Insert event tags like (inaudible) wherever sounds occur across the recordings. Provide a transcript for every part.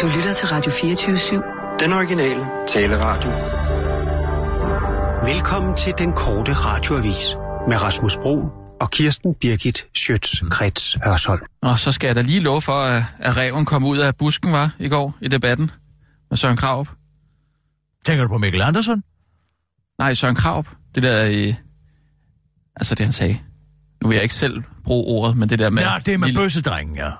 Du lytter til Radio 24-7. Den originale taleradio. Velkommen til den korte radioavis med Rasmus Bro og Kirsten Birgit Schøtz-Krets Hørsholm. Og så skal jeg da lige love for, at, at reven kom ud af busken, var i går i debatten med Søren Kraup. Tænker du på Mikkel Andersen? Nej, Søren Kraup. Det der i... Altså det, han sagde. Nu vil jeg ikke selv bruge ordet, men det der med... Ja, det er med lille- bøssedrengen, ja.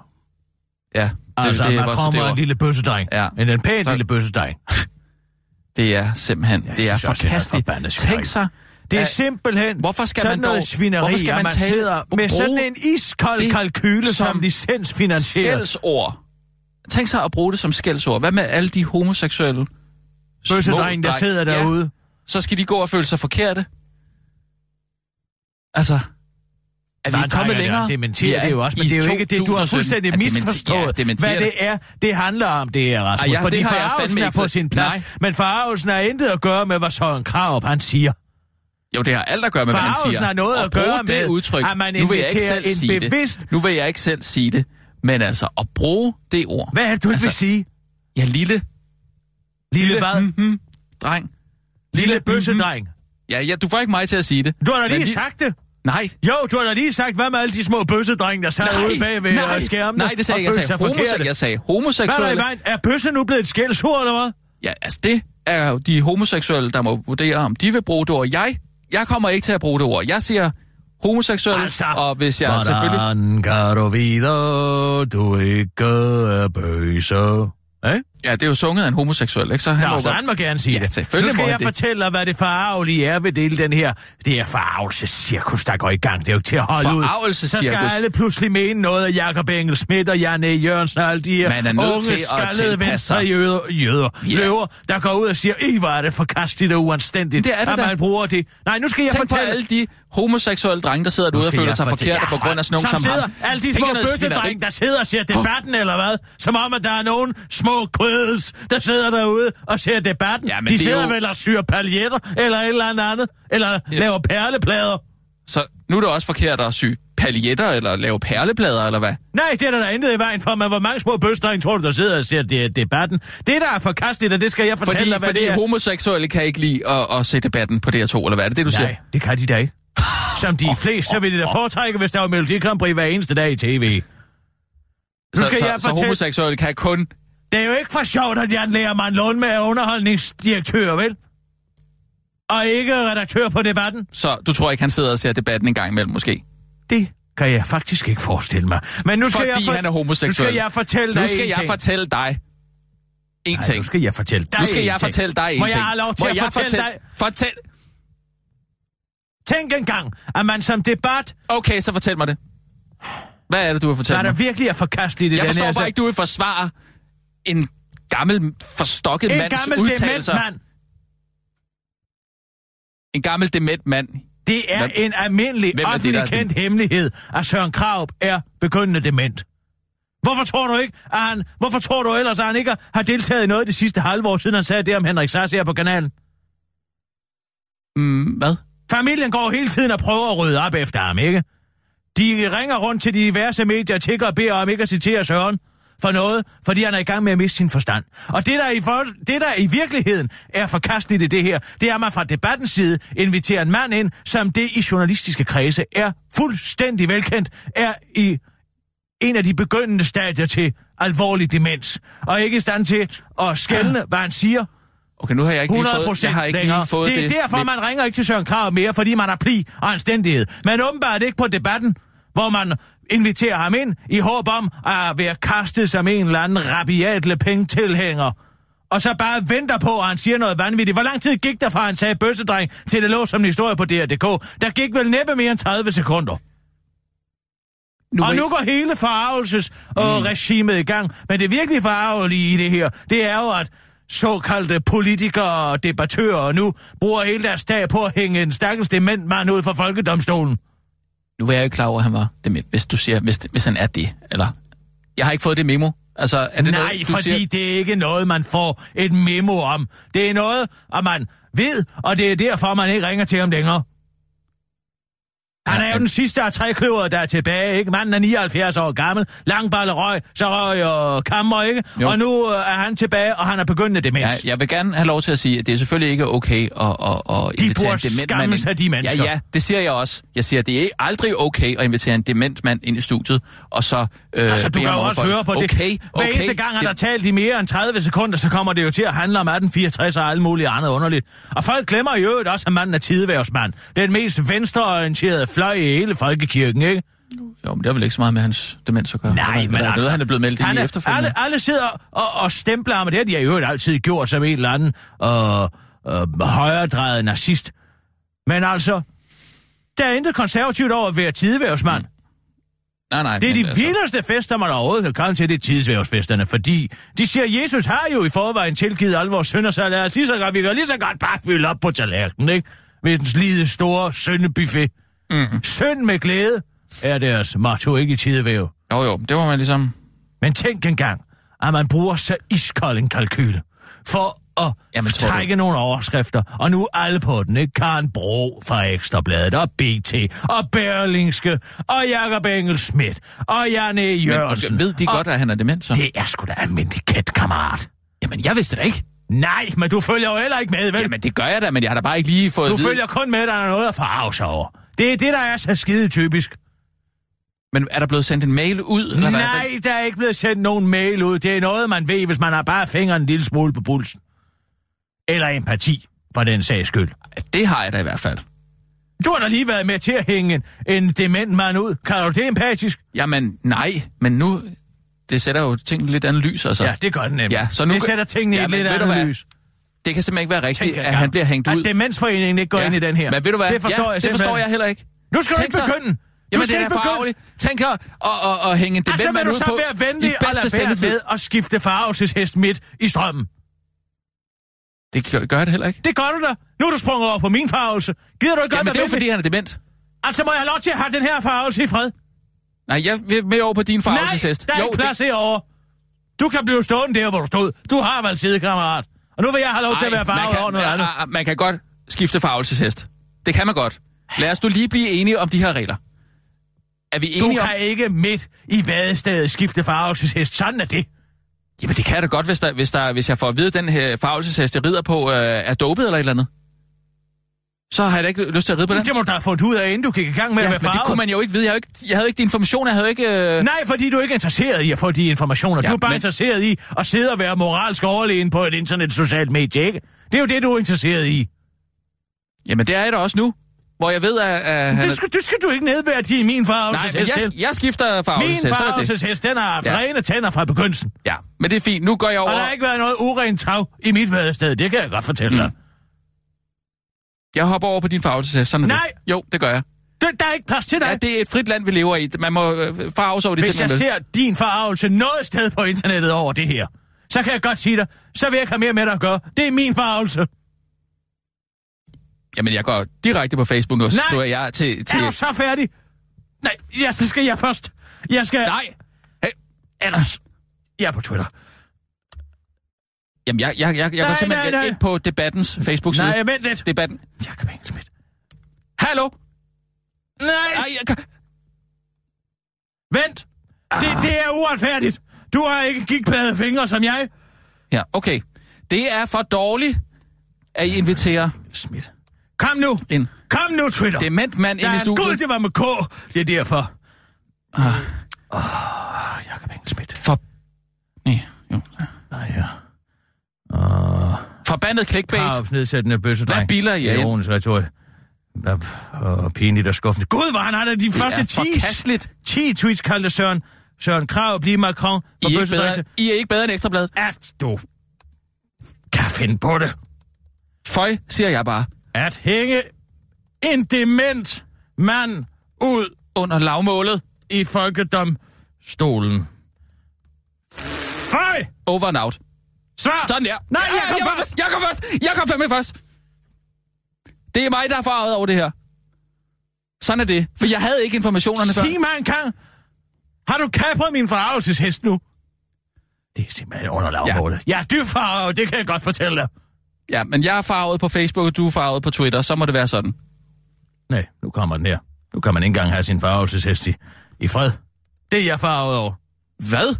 Ja, Altså, det, man var- kommer det, en lille bøssedreng. Ja. En, en pæn Så- lille bøssedreng. det er simpelthen... Jeg det er det forkasteligt. Tænk sig... Det er simpelthen Hvorfor skal sådan man noget dog- svineri, hvorfor skal man man tale- sidder med sådan en iskold det kalkyle som, som licensfinansieret. skældsord. Tænk sig at bruge det som skældsord. Hvad med alle de homoseksuelle Bøssedrenge, der sidder Ja, derude. så skal de gå og føle sig forkerte. Altså, er vi ikke kommet længere? Dementerer Vi det jo også, men det er jo ikke det. Du har 2017. fuldstændig Ja, misforstået, ja, hvad det er, det handler om, det her, Rasmus. Ej, ja, fordi forarvelsen er på sin plads, Nej. men forarvelsen har intet at gøre med, hvad Søren Krav han siger. Jo, det har alt at gøre med, hvad han siger. har noget Og at gøre med, det udtryk. at man nu vil jeg ikke selv en sige bevidst- det. Nu vil jeg ikke selv sige det. Men altså, at bruge det ord. Hvad er det, du ikke altså, vil sige? Ja, lille, Lille hvad? mm-hmm, dreng. Lille bøssedreng. Ja, ja, du får ikke mig til at sige det. Du har da lige sagt det. Nej, Jo, du har da lige sagt, hvad med alle de små bøssedrenge, der sad nej, ude bagved nej, og skærmene nej, det sagde jeg. Jeg sagde, sig homose- forkerte. jeg sagde Hvad er der i homoseksuelle. vejen? Er bøsse nu blevet et skældsord, eller hvad? Ja, altså det er jo de homoseksuelle, der må vurdere, om de vil bruge det ord. Jeg, jeg kommer ikke til at bruge det ord. Jeg siger homoseksuel, Altså, og hvis jeg selvfølgelig... Hvordan kan du vide, du ikke er bøse? Eh? Ja, det er jo sunget af en homoseksuel, ikke? Så han Nå, må så han må gerne sige Ja, det. selvfølgelig nu skal jeg det. fortælle dig, hvad det forarvelige er ved hele den her, det her forarvelsescirkus, der går i gang. Det er jo ikke til at holde ud. Så skal alle pludselig mene noget af Jakob Engel Schmidt og Janne Jørgensen og alle de her er unge, skaldede venstre jøder, jøder Ja. løver, der går ud og siger, I er det forkastigt og uanstændigt, Det er det at man bruger det. Nej, nu skal jeg Tænk på fortælle... alle de homoseksuelle drenge, der sidder derude og føler sig fortælle- forkerte på grund af sådan nogen som som ham. Alle de små svineri. der sidder og ser debatten, eller hvad? Som om, at der er nogen små krødes, der sidder derude og ser debatten. Ja, de er sidder jo- vel og syr paljetter, eller et eller andet, eller laver perleplader. Så nu er det også forkert at sy paljetter eller lave perleplader, eller hvad? Nej, det er der, der intet i vejen for, men hvor mange små bøssedrenge tror du, der sidder og ser det, debatten? Det, der er forkasteligt, og det skal jeg fortælle Fordi, dig, hvad fordi det er. homoseksuelle kan ikke lide at, at se debatten på DR2, eller hvad er det, det du siger? Nej, det kan de da ikke. Som de fleste, så vil de da foretrække, hvis der var Melodi Grand Prix hver eneste dag i tv. Nu Så, skal så, jeg så fortælle... homoseksuelle kan kun... Det er jo ikke for sjovt, at Jan Lærmann Lund med er underholdningsdirektør, vel? Og ikke redaktør på debatten. Så du tror ikke, han sidder og ser debatten en gang imellem, måske? Det kan jeg faktisk ikke forestille mig. Men nu skal Fordi jeg for... han er homoseksuel. Nu skal jeg fortælle dig Nu skal jeg ting. fortælle dig en Nej, ting. nu skal jeg fortælle dig Nu skal en jeg ting. fortælle dig en Må ting. jeg have lov til Må at jeg fortælle dig? Fortæl. Tænk engang, at man som debat, Okay, så fortæl mig det. Hvad er det, du vil der fortælle er der mig? virkelig er forkasteligt i Jeg den forstår bare sag. ikke, du vil forsvare en gammel, forstokket En mands gammel dement udtalelser. mand. En gammel dement mand. Det er Hvem- en almindelig Hvem er det, offentlig er kendt hemmelighed, at Søren Kraup er begyndende dement. Hvorfor tror du ikke, at han, hvorfor tror du ellers, at han ikke har deltaget i noget det sidste halve år, siden han sagde det om Henrik Sass her på kanalen? Mm, hvad? Familien går hele tiden og prøver at rydde op efter ham, ikke? De ringer rundt til de diverse medier og tigger og beder om ikke at citere Søren for noget, fordi han er i gang med at miste sin forstand. Og det der, i for, det, der i virkeligheden er forkasteligt i det her, det er, at man fra debattens side inviterer en mand ind, som det i journalistiske kredse er fuldstændig velkendt, er i en af de begyndende stadier til alvorlig demens, og ikke i stand til at skælne, hvad han siger, Okay, nu har jeg ikke 100 lige fået, jeg har ikke længere. lige fået det er det. derfor, lidt- man ringer ikke til Søren Krav mere, fordi man har pli og anstændighed. Men åbenbart ikke på debatten, hvor man inviterer ham ind i håb om at være kastet som en eller anden rabiatle pengetilhænger. Og så bare venter på, at han siger noget vanvittigt. Hvor lang tid gik der fra, han sagde bøssedreng, til det lå som en historie på DR.dk? Der gik vel næppe mere end 30 sekunder. Nu og nu går hele forarvelses-regimet i gang. Men det virkelig forarvelige i det her, det er jo, at såkaldte politikere og debattører nu bruger hele deres dag på at hænge en stakkels dement mand ud fra folkedomstolen. Nu var jeg jo ikke klar over, at han var dement, hvis du siger, hvis, hvis han er det, eller... Jeg har ikke fået det memo. Altså, er det Nej, noget, du fordi siger? det er ikke noget, man får et memo om. Det er noget, at man ved, og det er derfor, man ikke ringer til ham længere. Han er jo den sidste af tre kløver, der er tilbage, ikke? Manden er 79 år gammel, langballe røg, så røg og kammer, ikke? Jo. Og nu øh, er han tilbage, og han er begyndende demens. Ja, jeg vil gerne have lov til at sige, at det er selvfølgelig ikke okay at, at, at De invitere en dement mand ind. af de mennesker. Ja, ja, det siger jeg også. Jeg siger, at det er aldrig okay at invitere en dement mand ind i studiet, og så øh, Altså, du kan jo også for- høre på det. okay, Hver okay, eneste gang, han det- har talt i mere end 30 sekunder, så kommer det jo til at handle om 1864 og alt muligt andet underligt. Og folk glemmer i øvrigt også, at manden er tidevævsmand. Den mest venstreorienterede fløj i hele folkekirken, ikke? Jo, men det har vel ikke så meget med hans demens at gøre. Nej, men altså... Noget, han er blevet meldt ind han i er- efterfølgende. Alle, alle sidder og, og stempler ham, og det har de i øvrigt altid gjort som en eller anden øh, øh, højredrejet nazist. Men altså, der er intet konservativt over at være tidevævsmand. Nej, nej. Det er de altså- vildeste fester, man overhovedet kan komme til, det er tidsvævsfesterne, fordi de siger, Jesus har jo i forvejen tilgivet alle vores synder, så lad os lige så godt, vi kan lige så godt bare fylde op på tallerkenen, ikke? Ved den slide store syndebuffet. Mm. Synd med glæde er deres motto, ikke i tidevæv. Jo, jo, det må man ligesom... Men tænk engang, at man bruger så iskold en kalkyl for at Jamen, trække du... nogle overskrifter, og nu er alle på den, ikke? Karen Bro fra Ekstrabladet, og BT, og Berlingske, og Jakob Engel Schmidt, og Janne Men, Jørgensen. ved de og godt, at han er dement, så? Det er sgu da almindelig kæt, kammerat. Jamen, jeg vidste det ikke. Nej, men du følger jo heller ikke med, vel? Jamen, det gør jeg da, men jeg har da bare ikke lige fået du følger kun med, at der er noget at farve sig over. Det er det, der er så skide typisk. Men er der blevet sendt en mail ud? Eller hvad? Nej, der er ikke blevet sendt nogen mail ud. Det er noget, man ved, hvis man har bare fingeren en lille smule på pulsen. Eller empati, for den sags skyld. Det har jeg da i hvert fald. Du har da lige været med til at hænge en, en dement mand ud. Kan du det empatisk? Jamen, nej, men nu... Det sætter jo tingene lidt andet lys, altså. Ja, det gør den nemlig. Ja, så nu- det sætter tingene i Ja, et men lidt andet hvad? lys. Det kan simpelthen ikke være rigtigt, at han bliver hængt ud. At Demensforeningen ikke går Ja. ind i den her. Men ved du hvad? Det forstår ja, jeg det forstår jeg heller ikke. Nu skal du Tænk ikke så- begynde. Du Jamen, det er ikke ærgerligt. Tænk at, at, at, at hænge en Og så dement vil mand du ud så på være venlig i og bedste lade være med at skifte farvelseshest midt i strømmen. Det gør- jeg det heller ikke. Det gør du da. Nu er du sprunget over på min farvelse. Gider du ikke Jamen, godt det er jo fordi, han er dement. Altså, må jeg have lov til at have den her farvelse i fred? Nej, jeg vil med over på din Nej, farvelseshest. der er ikke plads herovre. Du kan blive stående der, hvor du stod. Du har valgt sidekammerat. Og nu vil jeg have lov til at være farvet over noget andet. ah, ah, man kan godt skifte farvelseshest. Det kan man godt. Lad os nu lige blive enige om de her regler. Er vi Du enige om... kan ikke midt i vadestedet skifte farvelseshest. Sådan er det. Jamen, det kan jeg da godt, hvis, der, hvis, der, hvis jeg får at vide, at den her farvelseshest, jeg rider på, øh, er dopet eller et eller andet. Så har jeg da ikke lyst til at ride på den. Det må du da have fundet ud af, inden du gik i gang med Ja, at være farvet. det kunne man jo ikke vide. Jeg havde ikke, jeg havde ikke de informationer. Jeg havde ikke... Øh... Nej, fordi du er ikke interesseret i at få de informationer. Ja, du er bare men- interesseret i at sidde og være moralsk overlegen på et internet socialt medie, ikke? Det er jo det, du er interesseret i. Jamen, det er jeg da også nu. Hvor jeg ved, at... at Det skal, det skal du ikke nedværdige min Nej, farvelseshest men jeg, til. jeg skifter Min farvelseshest. det. farvelseshest, den har haft Ja. rene tænder fra begyndelsen. Ja, men det er fint. Nu går jeg over... Og der har ikke været noget urent trav i mit vadested. Det kan jeg godt fortælle dig. Jeg hopper over på din farvelseshest. Sådan Nej. Det. Jo, det gør jeg. Det, der er ikke plads til dig. Ja, det er et frit land, vi lever i. Man må øh, farve sig over de Hvis ting, jeg ser din farvelse noget sted på internettet over det her, så kan jeg godt sige dig, så vil jeg ikke have mere med dig at gøre. Det er min farvelse. Jamen, jeg går direkte på Facebook og Nej. skriver jeg til... til... Er du så færdig? Nej, jeg så skal jeg først. Jeg skal... Nej! Hey. Ellers... Jeg er på Twitter. Jamen, jeg, jeg, jeg, jeg går Nej, simpelthen nej, nej. ind på Debattens Facebook-side. Nej, vent lidt. Debatten. Jakob Engelsmidt. Hallo? Nej, Ej, jeg kan... vent. Det, det er uretfærdigt. Du har ikke gigtplade fingre som jeg. Ja, okay. Det er for dårligt, at I inviterer Smidt. Kom nu. en Kom nu, Twitter. dement mand ind i er, gud, studiet. det var med K. Det er derfor. Åh, oh, Jakob Engelsmidt. For... Nej, jo. Nej, ja. Åh... Forbandet clickbait. Krav, nedsættende bøssedreng. Hvad bilder I ind? Ironisk retorik. Hvad- Og pinligt og skuffende. Gud, var han har de første er 10, forkasteligt. 10 tweets kaldte Søren, Søren Krav blive Macron for I er, bedre, I er ikke bedre end Ekstrabladet. At du kan finde på det. Føj, siger jeg bare. At hænge en dement mand ud Under lavmålet. i folkedomstolen. Føj! Over and out. Svar! Sådan der. Nej, jeg kom jeg var først! Jeg kom først! Jeg kom fandme først! Det er mig, der er farvet over det her. Sådan er det. For jeg havde ikke informationerne før. Sig mig en gang. Har du kapret min forarvelseshest nu? Det er simpelthen under lavmålet. Ja. Jeg er dybt farvet, det kan jeg godt fortælle dig. Ja, men jeg er farvet på Facebook, og du er farvet på Twitter. Så må det være sådan. Nej, nu kommer den her. Nu kan man ikke engang have sin farvelseshest i, i fred. Det er jeg farvet over. Hvad?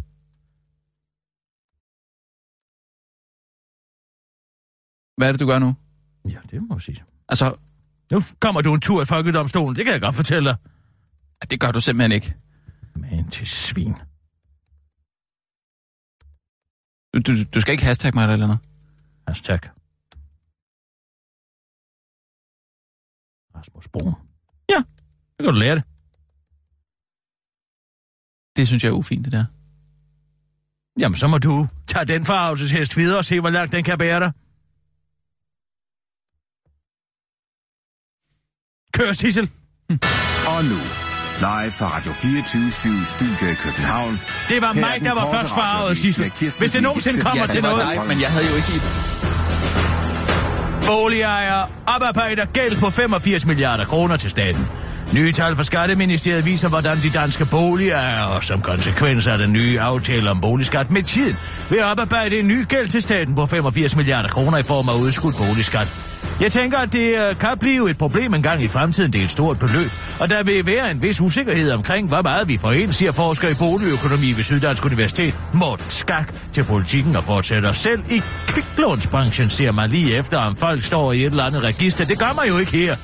Hvad er det, du gør nu? Ja, det må jeg sige. Altså, Nu kommer du en tur i folkedomstolen, det kan jeg godt fortælle dig. det gør du simpelthen ikke. Men til svin. Du, du, du skal ikke hashtag mig eller eller andet. Hashtag. Rasmus Brun. Ja, det kan du lære det. Det synes jeg er ufint, det der. Jamen, så må du tage den farvelseshest videre og se, hvor langt den kan bære dig. Kør, Sissel. Og nu, live fra Radio 24 Studio i København. Det var Her mig, der var først farvet, Sissel. Hvis det nogensinde kommer Ja, til det noget. dig, men jeg havde jo ikke... Boligejere oparbejder gæld på 85 milliarder kroner til staten. Nye tal fra Skatteministeriet viser, hvordan de danske boliger som konsekvens af den nye aftale om boligskat med tiden, vil oparbejde en ny gæld til staten på 85 milliarder kroner i form af udskudt boligskat. Jeg tænker, at det øh, kan blive et problem engang i fremtiden. Det er et stort beløb, og der vil være en vis usikkerhed omkring, hvor meget vi får ind, siger forsker i boligøkonomi ved Syddansk Universitet, Morten Skak, til politikken og fortsætter selv i kviklånsbranchen, ser man lige efter, om folk står i et eller andet register. Det gør man jo ikke her.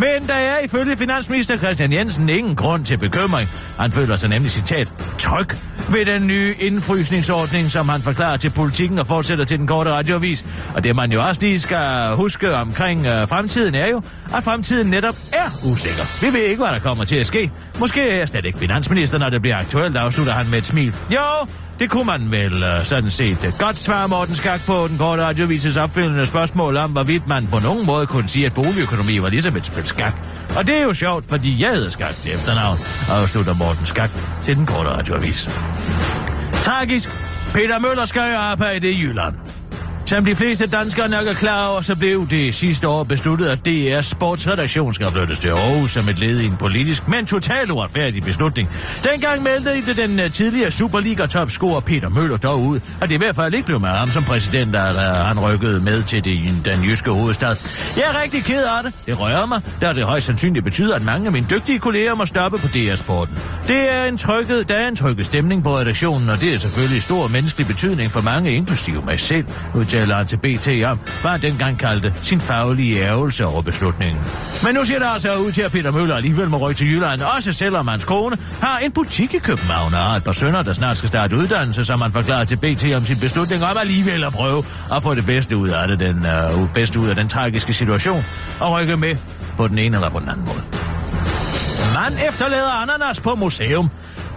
Men der er ifølge finansminister Christian Jensen ingen grund til bekymring. Han føler sig nemlig, citat, tryg ved den nye indfrysningsordning, som han forklarer til politikken og fortsætter til den korte radioavis. Og det man jo også lige skal huske omkring øh, fremtiden er jo, at fremtiden netop er usikker. Vi ved ikke, hvad der kommer til at ske. Måske er jeg slet ikke finansminister, når det bliver aktuelt, afslutter han med et smil. Jo, det kunne man vel uh, sådan set godt svare Morten Skak på den korte radiovises opfølgende spørgsmål om, hvorvidt man på nogen måde kunne sige, at boligøkonomi var ligesom et spil skak. Og det er jo sjovt, fordi jeg hedder Skak til efternavn, afslutter Morten Skak til den korte radioavis. Tragisk. Peter Møller skal jo arbejde i Jylland. Som de fleste danskere nok er klar over, så blev det sidste år besluttet, at DR's sportsredaktion skal flyttes til Aarhus som et led i en politisk, men totalt uretfærdig beslutning. Dengang meldte det den øh, tidligere Superliga-topscorer Peter Møller dog ud, og det i hvert fald ikke blev med ham som præsident, da øh, han rykkede med til det, den jyske hovedstad. Jeg er rigtig ked af det. Det rører mig, da det højst sandsynligt betyder, at mange af mine dygtige kolleger må stoppe på DR-sporten. Det er en trykket, der er en trykket stemning på redaktionen, og det er selvfølgelig stor menneskelig betydning for mange, inklusive mig selv, udtaler fortælleren til BT om, hvad han dengang kaldte sin faglige ærgelse over beslutningen. Men nu ser det altså ud til, at Peter Møller alligevel må rykke til Jylland, også selvom hans kone har en butik i København og har et par sønner, der snart skal starte uddannelse, som han forklarer til BT om sin beslutning om alligevel at prøve at få det bedste ud af det, den, uh, bedste ud af den tragiske situation, og rykke med på den ene eller på den anden måde. Man efterlader ananas på museum.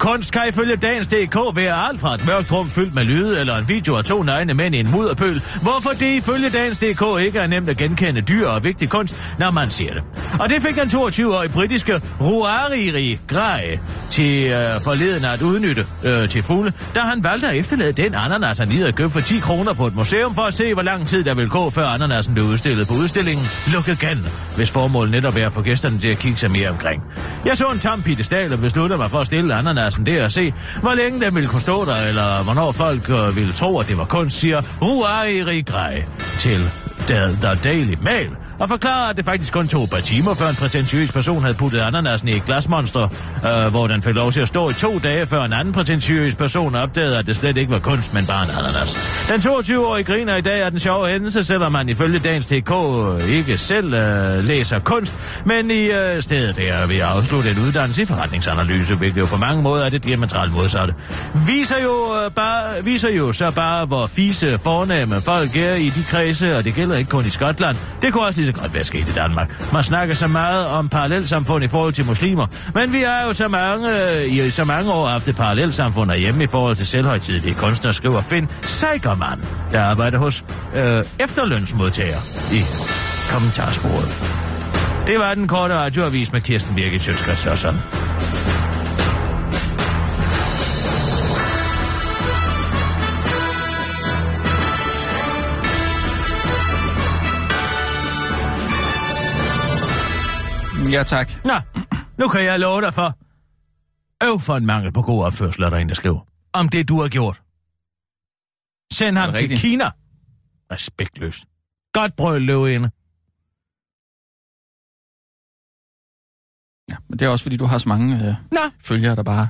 Kunst kan ifølge dagens DK være alt fra et mørkt rum fyldt med lyde eller en video af to nøgne mænd i en mudderpøl. Hvorfor det ifølge dagens DK ikke er nemt at genkende dyr og vigtig kunst, når man ser det. Og det fik den 22-årige britiske Ruariri Grej til øh, forleden at udnytte øh, til fulde, da han valgte at efterlade den ananas, han lige havde købt for 10 kroner på et museum for at se, hvor lang tid der vil gå, før ananasen blev udstillet på udstillingen Look Again, hvis formålet netop er at få gæsterne til at kigge sig mere omkring. Jeg så en tom pittestal og besluttede mig for at stille ananas der at se, hvor længe den ville kunne stå der, eller hvornår folk øh, ville tro, at det var kunst, siger Ruairi Grej til The Daily. Mail, og forklarer, at det faktisk kun tog et par timer, før en prætentiøs person havde puttet ananasen i et glasmonster, øh, hvor den fik lov til at stå i to dage, før en anden prætentiøs person opdagede, at det slet ikke var kunst, men bare en ananas. Den 22-årige griner i dag er den sjove hændelse, selvom man ifølge dagens TK ikke selv øh, læser kunst, men i øh, stedet der vil at afslutte en uddannelse i forretningsanalyse, hvilket jo på mange måder er det diametralt modsatte. Viser jo, øh, bare, viser jo så bare, hvor fise fornemme folk er i de kredse, og det gælder ikke kun i Skotland. Det kunne også lige så godt være sket i Danmark. Man snakker så meget om parallelsamfund i forhold til muslimer, men vi har jo så mange, øh, i så mange år haft et parallelsamfund herhjemme i forhold til selvhøjtidlige kunstnere, skriver Finn Seigerman, der arbejder hos øh, efterlønsmodtager i kommentarsporet. Det var den korte radioavis med Kirsten Birgit Sjøtskrets Hørsson. Ja, tak. Nå, nu kan jeg love dig for. Øv for en mangel på god opførsel, er der en, der skriver. Om det, du har gjort. Send ham til rigtigt. Kina. Respektløst. Godt brød, løvinde. Men det er også, fordi du har så mange øh, Nå, følgere, der bare...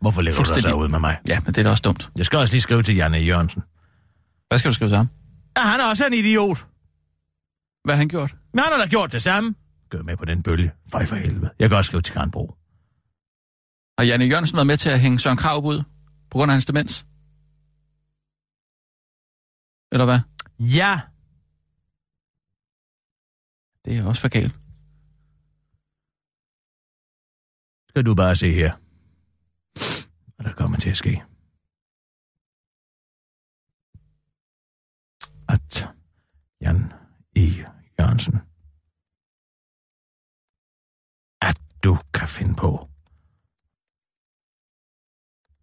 hvorfor lever du dig så ud med mig? Ja, men det er da også dumt. Jeg skal også lige skrive til Janne Jørgensen. Hvad skal du skrive til ham? Ja, han er også en idiot. Hvad har han gjort? Men han har da gjort det samme. Gør med på den bølge. Fej for helvede. Jeg kan også skrive til Karen Bro. Har Janne Jørgensen været med til at hænge Søren Krav ud på grund af hans demens? Eller hvad? Ja. Det er også for galt. Skal du bare se her. Hvad der kommer til at ske. At Jan E. Jørgensen. Du kan finde på.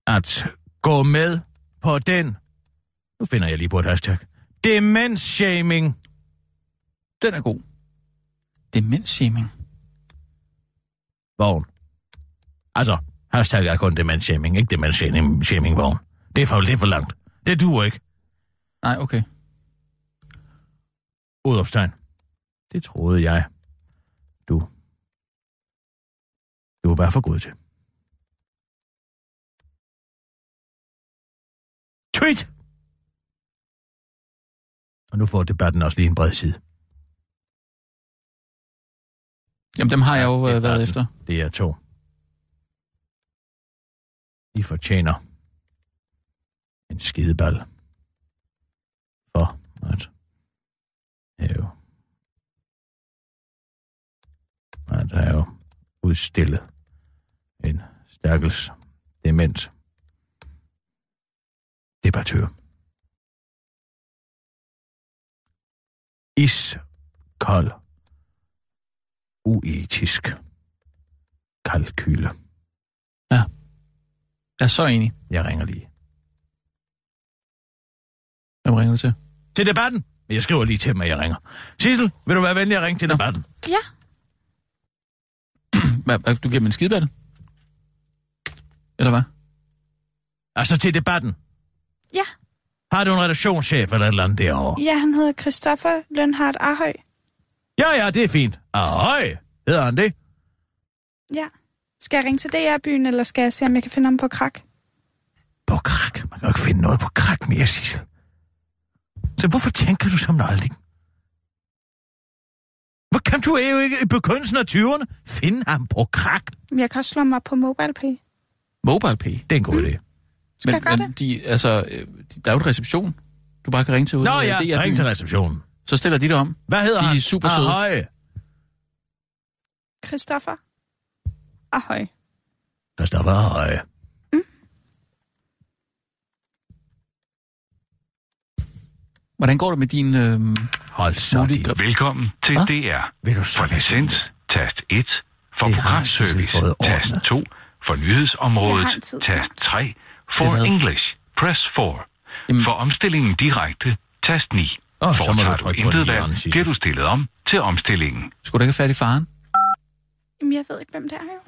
At gå med på den. Nu finder jeg lige på et hashtag. Demensshaming. Den er god. Demensshaming. vogn. Altså, hashtag er kun demensshaming, ikke demensshaming vogn. Det er for, det er for langt. Det duer ikke. Nej, okay. Udopstegn. Det troede jeg, du, du var for god til. Tweet! Og nu får debatten også lige en bred side. Jamen, dem har jeg jo Ja, øh, været debatten. efter. Det er to. De fortjener en skideball for at have, at have udstillet en stærkels dement debattør. Iskold. Uetisk. Kalkyle. Jeg er så enig. Jeg ringer lige. Hvem ringer du til? Til debatten? Men jeg skriver lige til dem, at jeg ringer. Sissel, vil du være venlig at ringe til debatten? Ja, du giver mig en skidebatte? Eller hvad? Altså til debatten. ja. Har du en redaktionschef eller et eller andet derovre? Ja, han hedder Christoffer Lønhardt Ahøj. Ja, ja, det er fint. Ahøj, hedder han det? Ja. Skal jeg ringe til DR-byen, eller skal jeg se, om jeg kan finde ham på krak? På krak. Man kan jo ikke finde noget på krak mere, Sissel. Så hvorfor tænker du som nøgling? Hvor kan du jo ikke i begyndelsen af 20'erne finde ham på krak? Jeg kan også slå mig på MobilePay. MobilePay. Det er en god idé. Skal jeg gøre men det? de, altså, øh, de, der er jo et reception, du bare kan ringe til ude Nå ja, DR-byen. ring til receptionen. Så stiller de det om. Hvad hedder De er han? super søde. Ahøj. Christoffer Ahøj. Christoffer Ahøj. Hvordan går det med din... Øh, Hold så din. Velkommen til Hva? DR. Vil du så For være licens, tast 1. For programservice, tast ordnet. 2. For nyhedsområdet, tast snart. 3. Til For? English, press 4. Jamen- For omstillingen direkte, tast 9. Åh, så må du trykke på valg, Sissel. bliver du stillet om til omstillingen. skulle du ikke have fat i faren? Jamen, jeg ved ikke, hvem det er jo.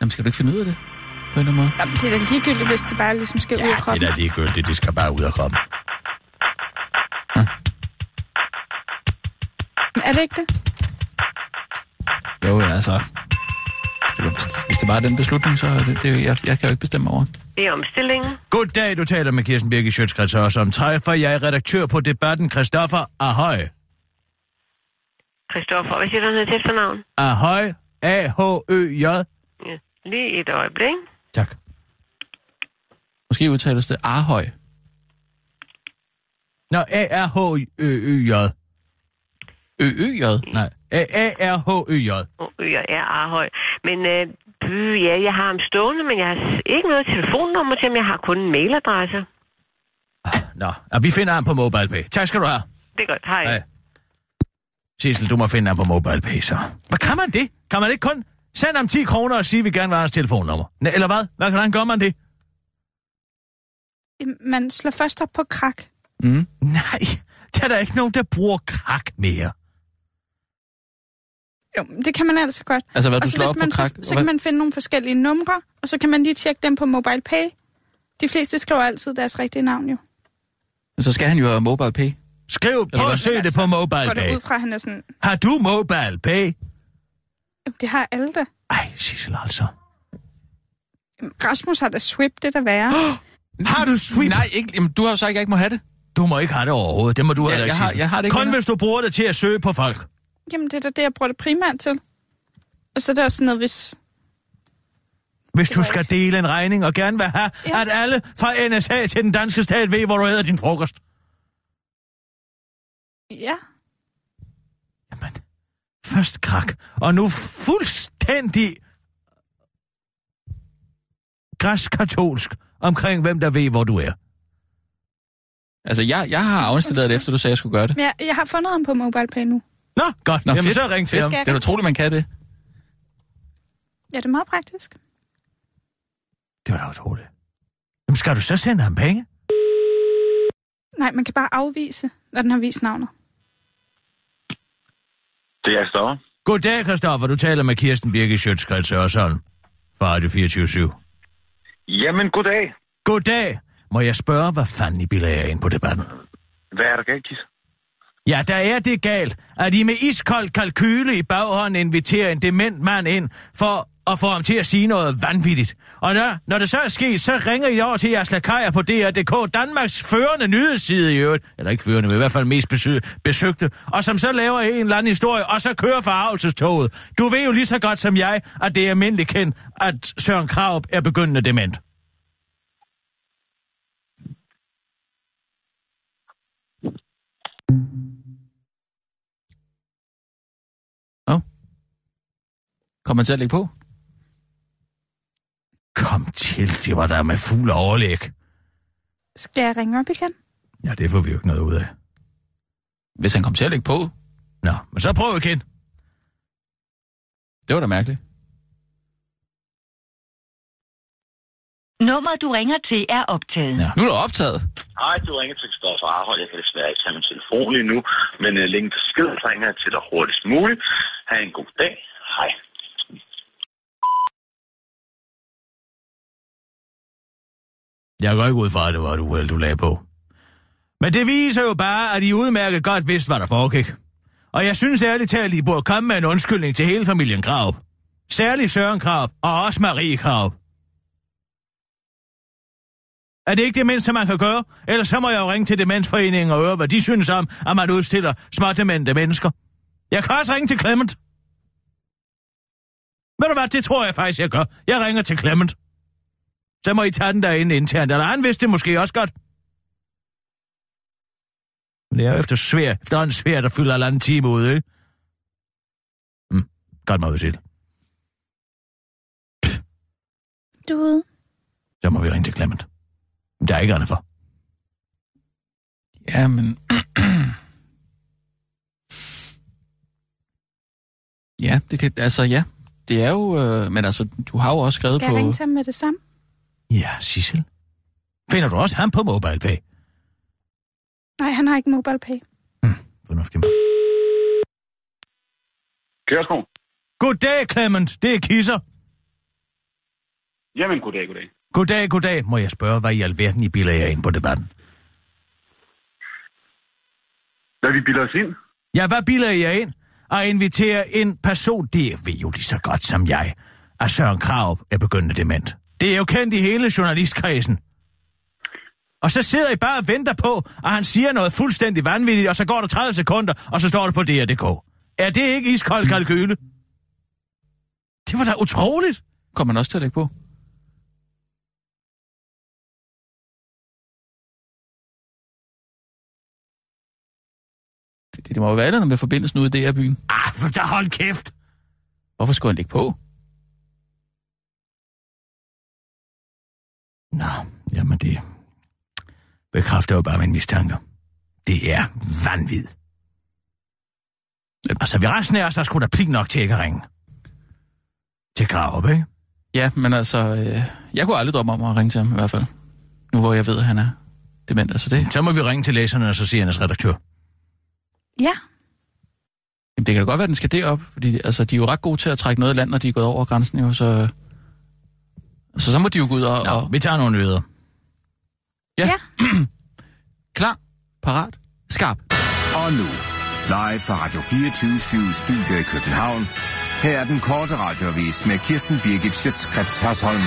Jamen, skal du ikke finde ud af det? På en eller anden måde? Jamen, det er da ligegyldigt, hvis det bare ligesom skal ud Ja, af det kroppen. er da ligegyldigt. Det skal bare ud af kroppen. Er det ikke det? Jo, altså... Det var, hvis, hvis det bare er den beslutning, så er det, det jeg, jeg kan jo ikke bestemme over. Det er omstillingen. Goddag, du taler med Kirsten Birgit Sjøtskrets og som træffer jeg er redaktør på debatten Christoffer Ahoy. Christoffer, hvad siger du, han hedder til efternavn? Ahoy, A-H-Ø-J. Ja. Lige et øjeblik. Tak. Måske udtales det Arhøj. Nå, A-R-H-Ø-J. Ø-Ø-J. Nej, A-R-H-Ø-J. Jeg er Arhøj. Men øh, by, ja, jeg har ham stående, men jeg har ikke noget telefonnummer til ham. Jeg har kun en mailadresse. Nå, ja, vi finder ham på MobilePay. Tak skal du have. Det er godt. Hej. Hej. Sissel, du må finde ham på MobilePay, så. Hvad kan man det? Kan man ikke kun sende ham 10 kroner og sige, at vi gerne vil have hans telefonnummer? Næ, eller hvad? Hvad kan gør man det? Man slår først op på krak. Mm. Nej, der er der ikke nogen, der bruger krak mere. Jo, det kan man altså godt. Altså, hvad Og du så, slår op hvis på man, krak... så, så kan man finde nogle forskellige numre, og så kan man lige tjekke dem på MobilePay. De fleste skriver altid deres rigtige navn jo. Så skal han jo have mobile pay. Skriv, at søge det på Går det MobilePay. ud fra, han er sådan... Har du MobilePay? "Jamen, Det har alle da. Ej, Sissel altså. Rasmus har da swip, det der værre. (gasps) Har du sweep? Nej, ikke, jamen, du har jo sagt, at jeg ikke må have det. Du må ikke have det overhovedet. Det må du Ja, heller ikke, jeg har- jeg har det ikke Kun hvis du bruger det til at søge på folk. Jamen, det er da det, jeg bruger det primært til. Og så er der også sådan noget, hvis... Hvis Det du skal ikke- dele en regning og gerne vil have, Ja. at alle fra NSA til den danske stat ved, hvor du æder din frokost. Ja, Jamen, først krak, og nu fuldstændig græskatolsk omkring, hvem der ved, hvor du er. Altså, jeg, jeg har afinstalleret det, efter du sagde, at jeg skulle gøre det. jeg, jeg har fundet ham på MobilePay nu. Nå, godt. Nå, Jamen, fedt. så ring til ham. Det er utroligt, man kan det. Ja, det er meget praktisk. Det var da utroligt. Jamen, skal du så sende ham penge? Nej, man kan bare afvise, når den har vist navnet. Det er Stoffer. Goddag, Christoffer. Du taler med Kirsten Birke Sjøtskreds Ørsholm fra Radio 24 Jamen, goddag. Goddag. Må jeg spørge, hvad fanden I bilder jer ind på debatten? Hvad er der galt, Kis? Ja, der er det galt, at I med iskold kalkyle i baghånden inviterer en dement mand ind for at få ham til at sige noget vanvittigt. Og når, når det så er sket, så ringer I over til jeres lakajer på DR.dk, Danmarks førende nyhedsside i øvrigt, eller ikke førende, men i hvert fald mest besøg, besøgte, og som så laver en eller anden historie, og så kører forarvelsestoget. Du ved jo lige så godt som jeg, at det er almindeligt kendt, at Søren Kraup er begyndende dement. Kommer man til at lægge på? Kom til, det var der med fuld overlæg. Skal jeg ringe op igen? Ja, det får vi jo ikke noget ud af. Hvis han kom til at lægge på, Nå, men så prøv igen. det var da mærkeligt. Nummer, du ringer til, er optaget. Ja. Nu er der optaget. Hej, du ringer til Stoffer Arhold. Jeg kan desværre ikke tage min telefon lige nu, men uh, længe besked ringer jeg til dig hurtigst muligt. Ha' en god dag. Hej. Jeg går ikke ud fra, at det var et uheld, du lagde på. Men det viser jo bare, at I udmærket godt vidste, hvad der foregik. Og jeg synes ærligt talt, at I burde komme med en undskyldning til hele familien Krav. Særligt Søren Krav og også Marie Krav. Er det ikke det mindste, man kan gøre? Ellers så må jeg jo ringe til Demensforeningen og høre, hvad de synes om, at man udstiller smådemente mennesker. Jeg kan også ringe til Clement. Ved du hvad, det tror jeg faktisk, jeg gør. Jeg ringer til Clement. Så må I tage den derinde internt. Eller han vidste det måske også godt. Men det er jo efter svært, efterhånden svært at fylde en time ud, ikke? Hm, godt meget udset. Du ude. Så må vi ringe til Clement. Der er ikke andet for. Ja, men... ja, det kan... Altså, ja. Det er jo... Øh, men altså, du har jo også skrevet Skal jeg på... ringe til ham med det samme? Ja, Sissel. Finder du også ham på MobilePay? Nej, han har ikke MobilePay. Fornuftig mand. Kørsmål. Goddag, Clement. Det er Kisser. Jamen, goddag, goddag. Goddag, goddag. Må jeg spørge, hvad i alverden I bilder jer ind på debatten? Hvad vi bilder os ind? Ja, hvad bilder I jer ind? At invitere en person, det ved jo lige så godt som jeg, at Søren Krav er begyndende dement. Det er jo kendt i hele journalistkredsen. Og så sidder I bare og venter på, at han siger noget fuldstændig vanvittigt, og så går der 30 sekunder, og så står det på DR.dk. Er det ikke iskold kalkyle? Det var da utroligt. Kommer man også til at lægge på? Det, det må jo være noget med forbindelsen ude i DR-byen. Ah, for da hold kæft. Hvorfor skulle han lægge på? Nå, jamen det bekræfter jo bare min mistanke. Det er vanvid. Altså, vi resten af os, der skulle da pligt nok til ikke at ringe. Til Grav, ikke? Ja, men altså, øh, jeg kunne aldrig drømme om at ringe til ham i hvert fald. Nu hvor jeg ved, at han er dement. Altså det, Så må vi ringe til læserne og så sige hendes redaktør. Ja, jamen, det kan da godt være, at den skal derop. Fordi altså, de er jo ret gode til at trække noget i land, når de er gået over grænsen. Jo, så, så så må de jo gå ud og... Nå, og vi tager nogle nyheder. ja. Ja. (clears throat) Klar, parat, skarp. Og nu, live fra Radio 24 Studio i København. Her er den korte radiovis med Kirsten Birgit Schøtzgrads Hasholm.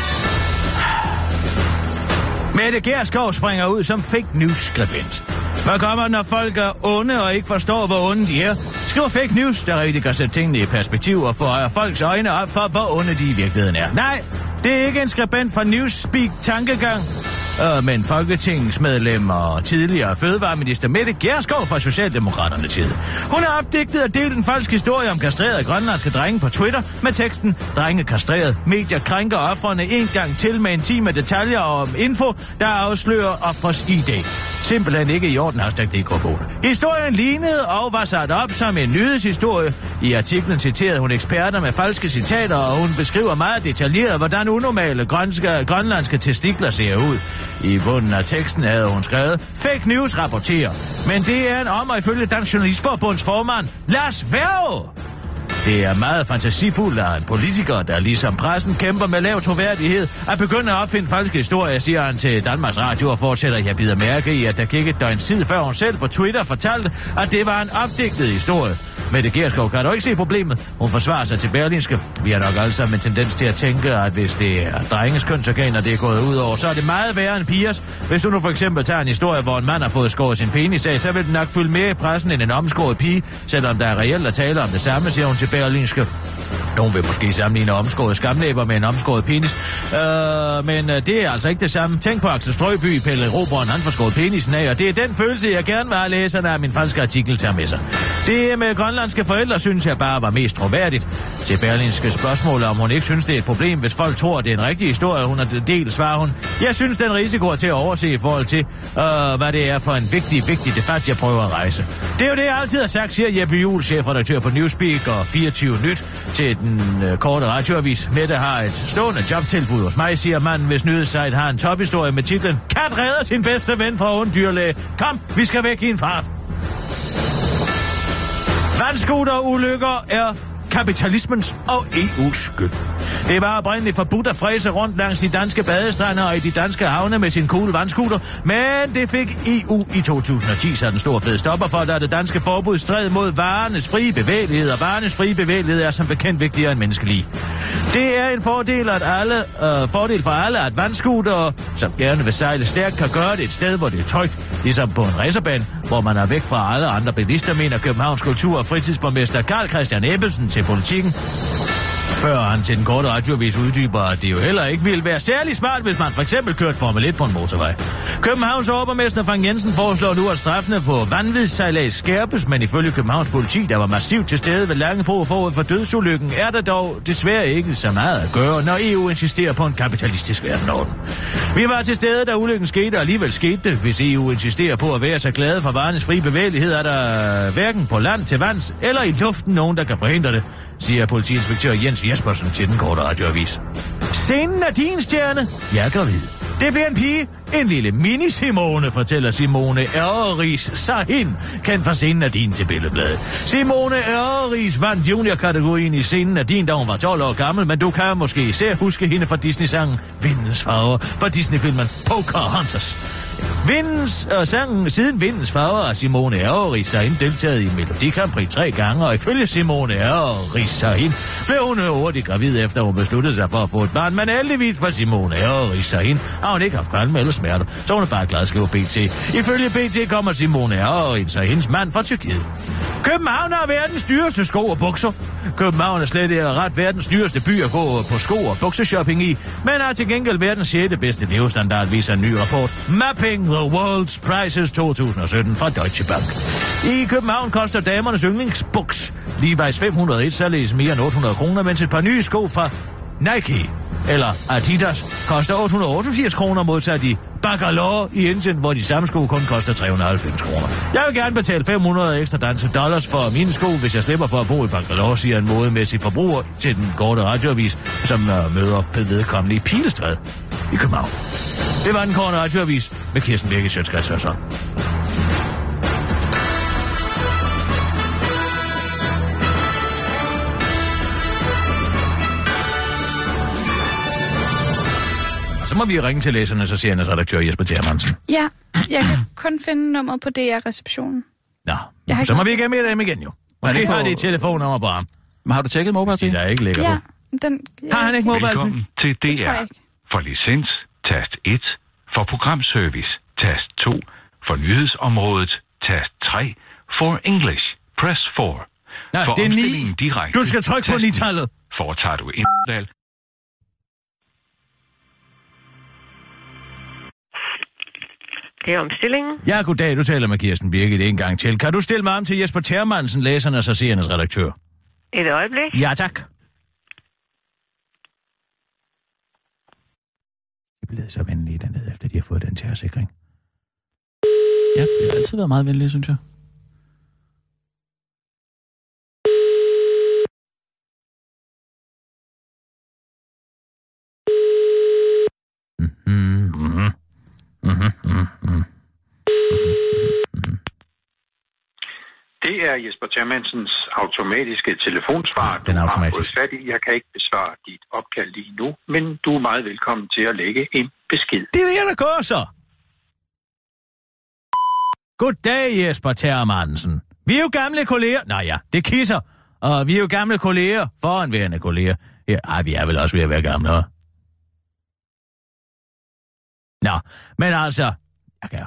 Mette Gerskov springer ud som fake news skribent. Hvad kommer, når folk er onde og ikke forstår, hvor onde de er? Skriv fake news, der rigtig kan sætte tingene i perspektiv og få folks øjne op for, hvor onde de i virkeligheden er. Nej, det er ikke en skribent fra Newspeak Tankegang, øh, men folketingsmedlem og tidligere fødevareminister Mette Gerskov fra Socialdemokraterne tid. Hun har opdigtet og delt en falsk historie om kastrerede grønlandske drenge på Twitter med teksten Drenge kastreret. Medier krænker offrene en gang til med en time detaljer om info, der afslører offres ID. Simpelthen ikke i orden, hashtag DK på. Historien lignede og var sat op som en nyhedshistorie. I artiklen citerede hun eksperter med falske citater, og hun beskriver meget detaljeret, hvordan unormale grønske, grønlandske testikler ser ud. I bunden af teksten havde hun skrevet, fake news rapporterer. Men det er en om, og ifølge Dansk Journalistforbunds formand, Lars Værge. Det er meget fantasifuldt af en politiker, der ligesom pressen kæmper med lav troværdighed, at begynde at opfinde falske historier, siger han til Danmarks Radio og fortsætter, jeg bider mærke i, at der gik et døgns tid før hun selv på Twitter fortalte, at det var en opdigtet historie. Mette Gerskov kan dog ikke se problemet. Hun forsvarer sig til Berlinske. Vi har nok alle sammen en tendens til at tænke, at hvis det er drenges kønsorganer, det er gået ud over, så er det meget værre end pigers. Hvis du nu for eksempel tager en historie, hvor en mand har fået skåret sin penis af, så vil den nok fylde mere i pressen end en omskåret pige, selvom der er reelt at tale om det samme, siger hun til Berlinske. Nogen vil måske sammenligne omskåret skamlæber med en omskåret penis. Øh, men øh, det er altså ikke det samme. Tænk på Axel Strøby, Pelle Robron, han får skåret penisen af, og det er den følelse, jeg gerne vil have læserne af min falske artikel tager med sig. Det med grønlandske forældre synes jeg bare var mest troværdigt. Til Berlinske spørgsmål, om hun ikke synes, det er et problem, hvis folk tror, at det er en rigtig historie, hun har delt, svarer hun. Jeg synes, den risiko er til at overse i forhold til, øh, hvad det er for en vigtig, vigtig debat, jeg prøver at rejse. Det er jo det, jeg altid har sagt, siger Jeppe Juhl, chefredaktør på Newspeak og 24 Nyt til den øh, korte radioavis. Mette har et stående jobtilbud hos mig, siger manden, hvis nyhedssite har en tophistorie med titlen Kat redder sin bedste ven fra ond dyrlæge. Kom, vi skal væk i en fart. Vandskuterulykker er kapitalismens og EU's skyld. Det var oprindeligt forbudt at fræse rundt langs de danske badestrande og i de danske havne med sin cool vandskuter, men det fik EU i 2010 så den stor fed stopper for, da det danske forbud stred mod varernes frie bevægelighed, og varernes frie bevægelighed er som bekendt vigtigere end menneskelig. Det er en fordel, at alle, øh, fordel for alle, at vandskuter, som gerne vil sejle stærkt, kan gøre det et sted, hvor det er trygt, ligesom på en racerbane, hvor man er væk fra alle andre bilister, mener Københavns Kultur- og Fritidsborgmester Karl Christian Ebbesen til politikken. Før han til den korte radiovis uddyber, at det jo heller ikke ville være særlig smart, hvis man for eksempel kørte Formel 1 på en motorvej. Københavns overborgmester Frank Jensen foreslår nu, at straffene på vanvidssejlads skærpes, men ifølge Københavns politi, der var massivt til stede ved Langebro forud for dødsulykken, er der dog desværre ikke så meget at gøre, når EU insisterer på en kapitalistisk verdenorden. Vi var til stede, da ulykken skete, og alligevel skete det. Hvis EU insisterer på at være så glade for varernes fri bevægelighed, er der hverken på land til vands eller i luften nogen, der kan forhindre det, siger politiinspektør Jens Jespersen til den korte radioavis. Scenen er din stjerne. Jeg er gravid. Det bliver en pige. En lille mini-Simone, fortæller Simone Ørris Sahin, kendt fra scenen af din til billedbladet. Simone Ørris vandt junior-kategorien i scenen af din, da hun var 12 år gammel, men du kan måske især huske hende fra Disney-sangen Vindens Farver, fra Disney-filmen Pocahontas. Vindens, og sangen siden Vindens Farver har Simone Ørris Sahin deltaget i Melodi Grand Prix tre gange, og ifølge Simone Ørris Sahin blev hun hurtigt gravid efter hun besluttede sig for at få et barn, men heldigvis for Simone Ørris Sahin har hun ikke haft kvalme eller smerter, så hun er bare glad, skriver BT. Ifølge BT kommer Simone Ørris og hendes mand fra Tyrkiet. København er verdens dyreste sko og bukser. København er slet ikke ret verdens dyreste by at gå på sko og bukseshopping i, men er til gengæld verdens 6. bedste levestandard, viser en ny rapport. Mapping the World's Prices 2017 fra Deutsche Bank. I København koster damernes yndlingsbuks Levi's 501 således mere end 800 kroner, mens et par nye sko fra Nike eller Adidas koster 888 kroner modsat i Bangalore i Indien, hvor de samme sko kun koster 390 kroner. Jeg vil gerne betale 500 ekstra danske dollars for mine sko, hvis jeg slipper for at bo i Bangalore, siger en modemæssig forbruger til den korte radioavis, som uh, møder vedkommende i Pilestræd i København. Det var den korte radioavis med Kirsten Birke Sjøtskrets. Så må vi ringe til læserne, så siger hendes redaktør Jesper Tjermansen. Ja, jeg kan kun finde nummeret på DR-receptionen. Nå, Jeg så ikke må vi ikke have med dem igen jo. Måske det har de et telefonnummer på ham. Men har du tjekket De MobilePay? der ikke ligger Ja, den... Har han ikke MobilePay? Velkommen til Det DR. ikke. For licens, tast 1. For programservice, tast 2. For nyhedsområdet, tast 3. For English, press 4. Nej, For det er ni. omstillingen Direkte, Du skal trykke på tast ni. nitallet. Foretager du indvalg, Det er omstillingen. Ja, goddag, du taler med Kirsten Birgit en gang til. Kan du stille mig om til Jesper Termansen, læsernes og seernes redaktør? Et øjeblik. Ja, tak. De er blevet så venlige dernede, efter de har fået den terrorsikring. Ja, det har altid været meget venlige, synes jeg. Mm, mm, mm, mm, mm. Det er Jesper Termansens automatiske telefonsvar, Den du har automatisk. fået fat i. Jeg kan ikke besvare dit opkald lige nu, men du er meget velkommen til at lægge en besked. Det vil jeg da gå så. Goddag, Jesper Termansen. Vi er jo gamle kolleger. Nej ja, det kisser. Og vi er jo gamle kolleger, foranværende kolleger. Ja, ej, vi er vel også ved at være gamle, hva'? Nå, men altså, okay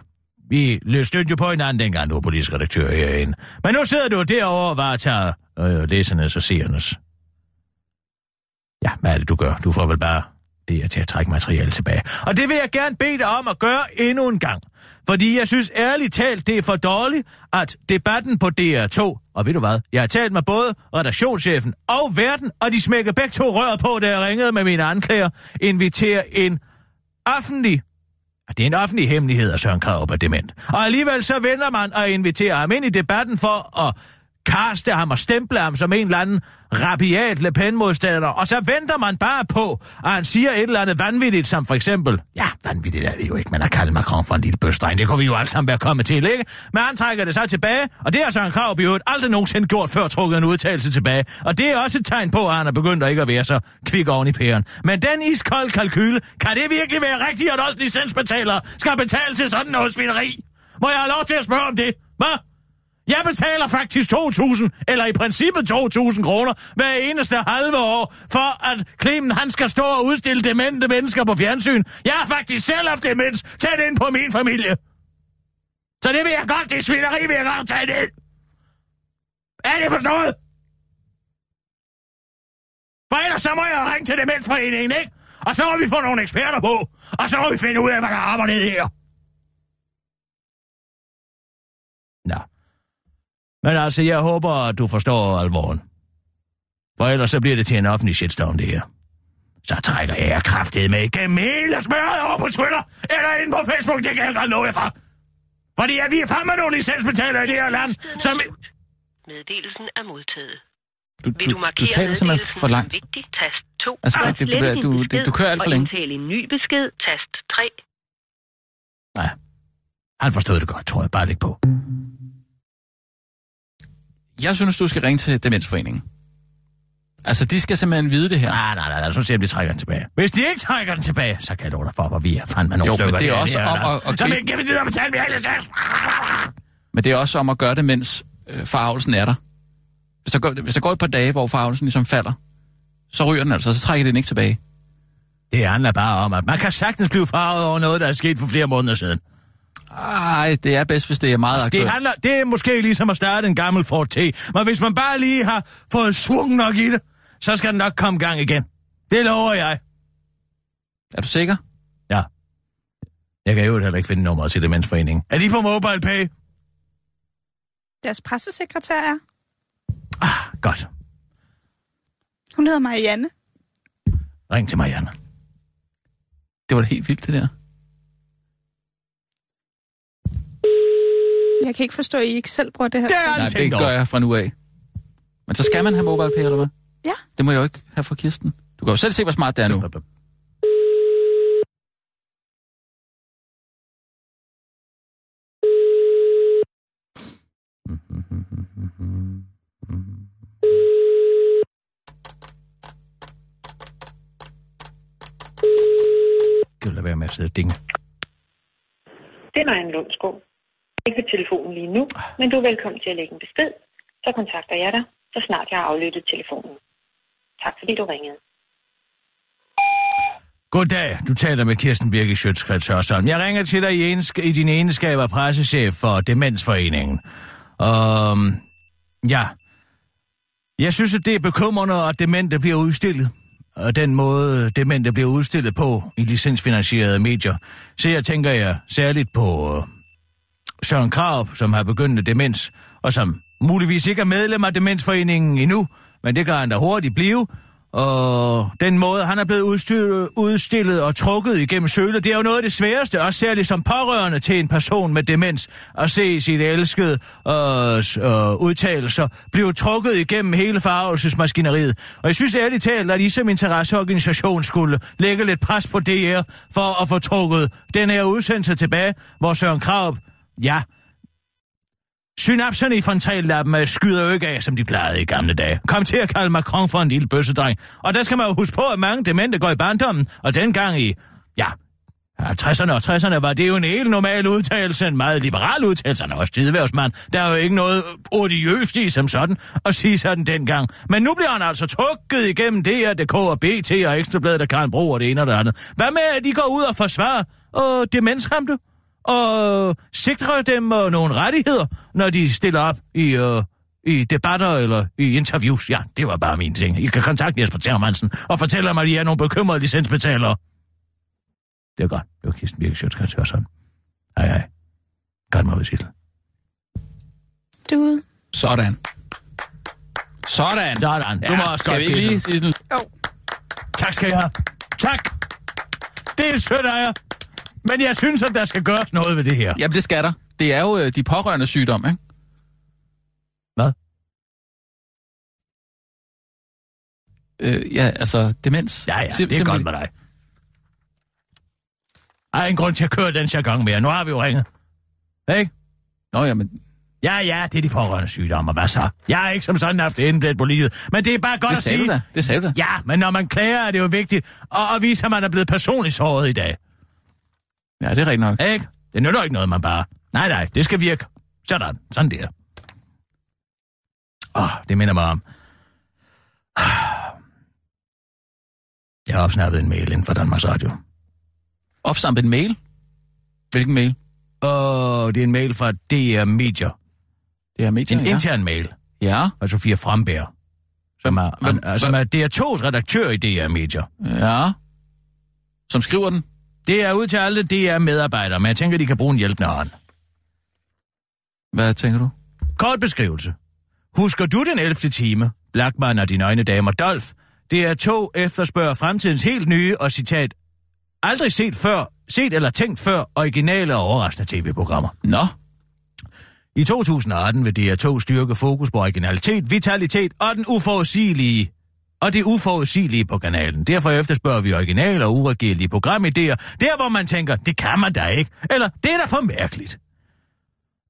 vi stødte jo på hinanden, dengang du var politisk redaktør herinde. Men nu sidder du derovre og varetager øh, læsernes og seernes. Ja, hvad er det, du gør? Du får vel bare det er til at trække materiale tilbage. Og det vil jeg gerne bede dig om at gøre endnu en gang. Fordi jeg synes ærligt talt, det er for dårligt, at debatten på DR2, og ved du hvad, jeg har talt med både redaktionschefen og verden, og de smækker begge to røret på, da jeg ringede med mine anklager, inviterer en offentlig det er en offentlig hemmelighed, at Søren Krav er dement. Og alligevel så vender man og inviterer ham ind i debatten for at kaste ham og stemple ham som en eller anden rabiat Le Pen-modstander. Og så venter man bare på, at han siger et eller andet vanvittigt, som for eksempel... Ja, vanvittigt er det jo ikke, man har kaldt Macron for en lille bøstregn, det kunne vi jo alle sammen være kommet til, ikke? Men han trækker det så tilbage, og det har Søren Krav jo aldrig nogensinde gjort før trukket en udtalelse tilbage. Og det er også et tegn på, at han er begyndt at ikke at være så kvik oven i pæren. Men den iskold kalkyle, kan det virkelig være rigtigt, at også licensbetalere skal betale til sådan noget svineri? Må jeg have lov til at spørge om det? Hvad? Jeg betaler faktisk 2.000, eller i princippet 2.000 kroner, hver eneste halve år, for at Clemen han skal stå og udstille demente mennesker på fjernsyn. Jeg har faktisk selv haft demens tæt ind på min familie. Så det vil jeg godt, det svineri vil jeg godt tage ned. Er det forstået? For ellers så må jeg ringe til Demensforeningen, ikke? Og så må vi få nogle eksperter på, og så må vi finde ud af, hvad der arbejder ned her. Men altså, jeg håber, at du forstår alvoren. For ellers så bliver det til en offentlig shitstorm, det her. Så trækker jeg kraftet med igennem hele smøret over på Twitter, eller ind på Facebook, det kan jeg godt love jer for. Fordi at vi er fandme nogle licensbetalere i det her land, som... Meddelelsen er modtaget. Du, du, du du taler simpelthen for langt. vigtig? Tast 2. Altså, For det- det- slette du- det- du kører alt for og længe. indtale en ny besked. Tast 3. Nej, han forstod det godt, tror jeg. Bare læg på. Jeg synes, du skal ringe til Demensforeningen. Altså, de skal simpelthen vide det her. Nej, nej, nej, nej, så vi, de trækker den tilbage. Hvis de ikke trækker den tilbage, så kan jeg love dig for, hvor vi er fandme nogle Jo, stykker. men det er også om at- at Som gribe- ikke kan vi at betale mere licens. Men det er også om at gøre det, mens øh, farvelsen er der. Hvis der, går, hvis der går et par dage, hvor farvelsen ligesom falder, så ryger den altså, så trækker den ikke tilbage. Det handler bare om, at man kan sagtens blive farvet over noget, der er sket for flere måneder siden. Ej, det er bedst, hvis det er meget Altså, det, aktuelt. handler, det er måske ligesom at starte en gammel Ford T. Men hvis man bare lige har fået svung nok i det, så skal den nok komme gang igen. Det lover jeg. Er du sikker? Ja. Jeg kan jo heller ikke finde nummeret til Demensforeningen. Er de på mobile pay? Deres pressesekretær er. Ah, godt. Hun hedder Marianne. Ring til Marianne. Det var da helt vildt, det der. Jeg kan ikke forstå, at I ikke selv bruger det her. Det er Nej, det gør jeg fra nu af. Men så skal man have mobile pay, eller hvad? Ja. Det må jeg jo ikke have for Kirsten. Du kan jo selv se, hvor smart det er nu. Kan du lade være med at sidde og dinge? Det er Marianne Lundskov. Ikke ved telefonen lige nu, men du er velkommen til at lægge en besked. Så kontakter jeg dig, så snart jeg har aflyttet telefonen. Tak fordi du ringede. Goddag, du taler med Kirsten Birke Sjøtskrets Hørsholm. Jeg ringer til dig i, ensk- i din egenskab af pressechef for Demensforeningen. Og ja, jeg synes, at det er bekymrende, at demente bliver udstillet. Og den måde, demente bliver udstillet på i licensfinansierede medier. Så jeg tænker jeg særligt på øh, Søren Kraup, som har begyndt demens, og som muligvis ikke er medlem af Demensforeningen endnu, men det kan han da hurtigt blive. Og den måde, han er blevet udstillet, udstillet og trukket igennem sølet, det er jo noget af det sværeste, også særligt som pårørende til en person med demens, at se sit elskede øh, øh, udtalelser blive trukket igennem hele farvelsesmaskineriet. Og jeg synes ærligt talt, at I som interesseorganisation skulle lægge lidt pres på DR for at få trukket den her udsendelse tilbage, hvor Søren Kraup, ja, Synapserne i frontallappen skyder jo ikke af, som de plejede i gamle dage. Kom til at kalde Macron for en lille bøssedreng. Og der skal man jo huske på, at mange demente går i barndommen, og dengang i, ja, 50'erne og 60'erne var det jo en helt normal udtalelse, en meget liberal udtalelse, han er også tideværvsmand. Der er jo ikke noget odiøst i som sådan at sige sådan dengang. Men nu bliver han altså trukket igennem DRDK og BT og Ekstrabladet og Karl Bro og det ene og det andet. Hvad med, at de går ud og forsvarer og demensramte? Og sikre dem uh, nogle rettigheder, når de stiller op i, uh, i debatter eller i interviews. Ja, det var bare min ting. I kan kontakte Jesper Termansen og fortælle mig, at I er nogle bekymrede licensbetalere. Det er godt. Det var Kirsten Birke Sjøtskrets Hørsholm. Hej, hej. Godt ud, Sissel. Du er ude. Sådan. Sådan. Sådan. Du Ja, må også skal godt, vi ikke lige, Sissel. Sissel? Jo. Tak skal jeg have. Tak. Det er sødt af jer. Men jeg synes, at der skal gøres noget ved det her. Jamen, det skal der. Det er jo øh, de pårørende sygdom, ikke? Hvad? Øh, ja, altså demens. Ja, ja, Sim- det er simpelthen. godt med dig. Er en grund til at køre den her gang mere. Nu har vi jo ringet. Ikke? Nå, jamen, Ja, ja, det er de pårørende sygdomme. Hvad så? Jeg har ikke som sådan haft intet på livet. Men det er bare godt det at sagde sige. du da. Det sagde du da. Ja, men når man klager, er det jo vigtigt at, at vise, at man er blevet personligt såret i dag. Ja, det er rigtigt nok. Ikke? Det nytter ikke noget, man bare... Nej, nej, det skal virke. Sådan, sådan der. Åh, oh, det minder mig om... (sighs) Jeg har opsnappet en mail inden for Danmarks Radio. Opstampet en mail? Hvilken mail? Og det er en mail fra DR Medier. Det er medier, En ja. intern mail Ja, af Sofia Fremberg, som er, Hvem- an, som er DR2's redaktør i DR Medier. ja. Som skriver den? Det er ud til alle DR-medarbejdere, men jeg tænker, de kan bruge en hjælpende hånd. Hvad tænker du? Kort beskrivelse. Husker du den 11. time? Blackman og de nøgne damer Dolf. Det er to efterspørger fremtidens helt nye og citat aldrig set før, set eller tænkt før, originale og overraskende tv-programmer. Nå, I 2018 vil DR2 styrke fokus på originalitet, vitalitet og den uforudsigelige og det uforudsigelige på kanalen. Derfor efterspørger vi originale og uregerlige programidéer, der hvor man tænker, det kan man da ikke, eller det er da for mærkeligt.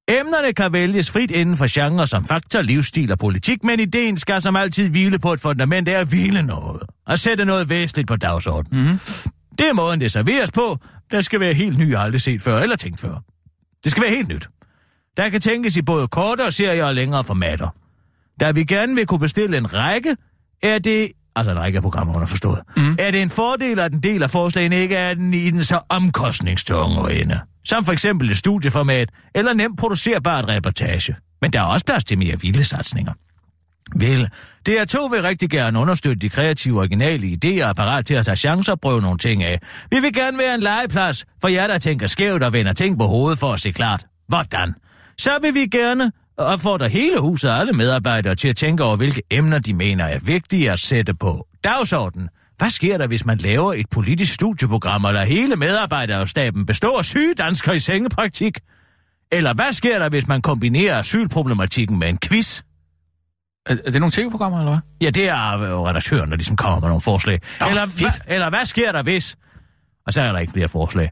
Emnerne kan vælges frit inden for genre som faktor, livsstil og politik, men ideen skal som altid hvile på et fundament af at hvile noget, og sætte noget væsentligt på dagsordenen. Mhm. Det er måden, det serveres på. Der skal være helt ny, aldrig set før eller tænkt før. Det skal være helt nyt. Der kan tænkes i både kortere serier og længere formater. Da vi gerne vil kunne bestille en række, er det... Altså en række programmer underforstået. Mm. Er det en fordel, at en del af forslagene ikke er den i den så omkostningstunge ende? Som for eksempel et studieformat eller nemt producerbart reportage. Men der er også plads til mere vilde satsninger. Vel, DR2 vil rigtig gerne understøtte de kreative originale idéer og er parat til at tage chancer og prøve nogle ting af. Vi vil gerne være en legeplads for jer, der tænker skævt og vender ting på hovedet for at se klart. Hvordan? Så vil vi gerne opfordre hele huset og alle medarbejdere til at tænke over, hvilke emner de mener er vigtige at sætte på dagsordenen. Hvad sker der, hvis man laver et politisk studieprogram, og lader hele medarbejderstaben bestå af syge danskere i sengepraktik? Eller hvad sker der, hvis man kombinerer asylproblematikken med en quiz? er, er det nogle tv-programmer, eller hvad? Ja, det er øh, redaktøren, der ligesom kommer med nogle forslag. Nå, eller, hva, eller hvad sker der hvis? Og så er der ikke flere forslag.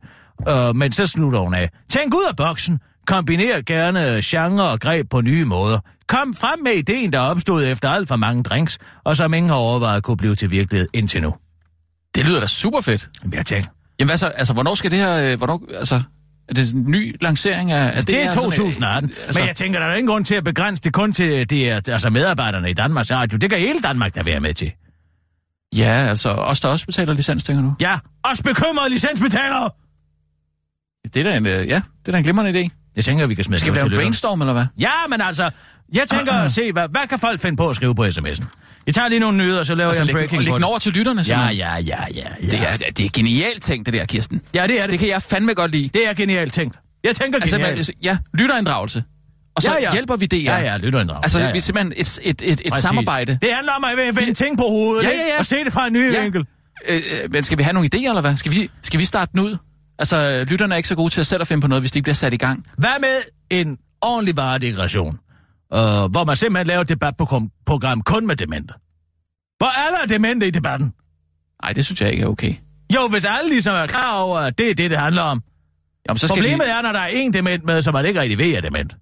Uh, men så slutter hun af. Tænk ud af boksen. Kombiner gerne genre og greb på nye måder. Kom frem med ideen, der opstod efter alt for mange drinks, og som ingen har overvejet kunne blive til virkelighed indtil nu. Det lyder da super fedt. Jeg tænker, Jamen hvad så, altså hvornår skal det her, øh, hvornår, altså, Er det en ny lancering af, af Det er sådan et- 2018. Altså... Men jeg tænker, der er ingen grund til at begrænse det kun til de, er- altså medarbejderne i Danmarks Radio. Det kan hele Danmark da være med til. Ja, altså os, der også betaler licens, tænker du? Ja, os bekymrede licensbetalere! Det er da en, øh, ja, det er da en glimrende idé. Jeg tænker, vi kan smide Skal vi det lave en brainstorm, eller hvad? Ja, men altså, jeg tænker at (clears throat) se, hvad, hvad kan folk finde på at skrive på sms'en? Jeg tager lige nogle nyheder, og så laver Altså, jeg en breaking og læg den det. over til lytterne, Ja, ja, ja, ja, ja. Det er, det er genialt tænkt, det der, Kirsten. Ja, det er det. Det kan jeg fandme godt lide. Det er genialt tænkt. Jeg tænker Altså, genialt. men, ja, lytterinddragelse. Og så Ja, ja. hjælper vi DR. Ja, ja, lytterinddragelse. Altså, Ja, ja. vi er simpelthen et, et, et, et Præcis. samarbejde. Det handler om at vende ting på hovedet, Ja, ja, ja. og se det fra en ny Ja. vinkel. Øh, øh, men skal vi have nogle idéer, eller hvad? Skal vi, skal vi starte den ud? Altså, lytterne er ikke så gode til at selv at finde på noget, hvis de ikke bliver sat i gang. Hvad med en ordentlig varedeklaration, øh, hvor man simpelthen laver et debatprogram kun med demente? Hvor alle er demente i debatten? Nej, det synes jeg ikke er okay. Jo, hvis alle ligesom er klar over, at det er det, det handler om. Jamen, så skal Problemet vi... er, når der er en dement med, som man ikke rigtig ved er dement.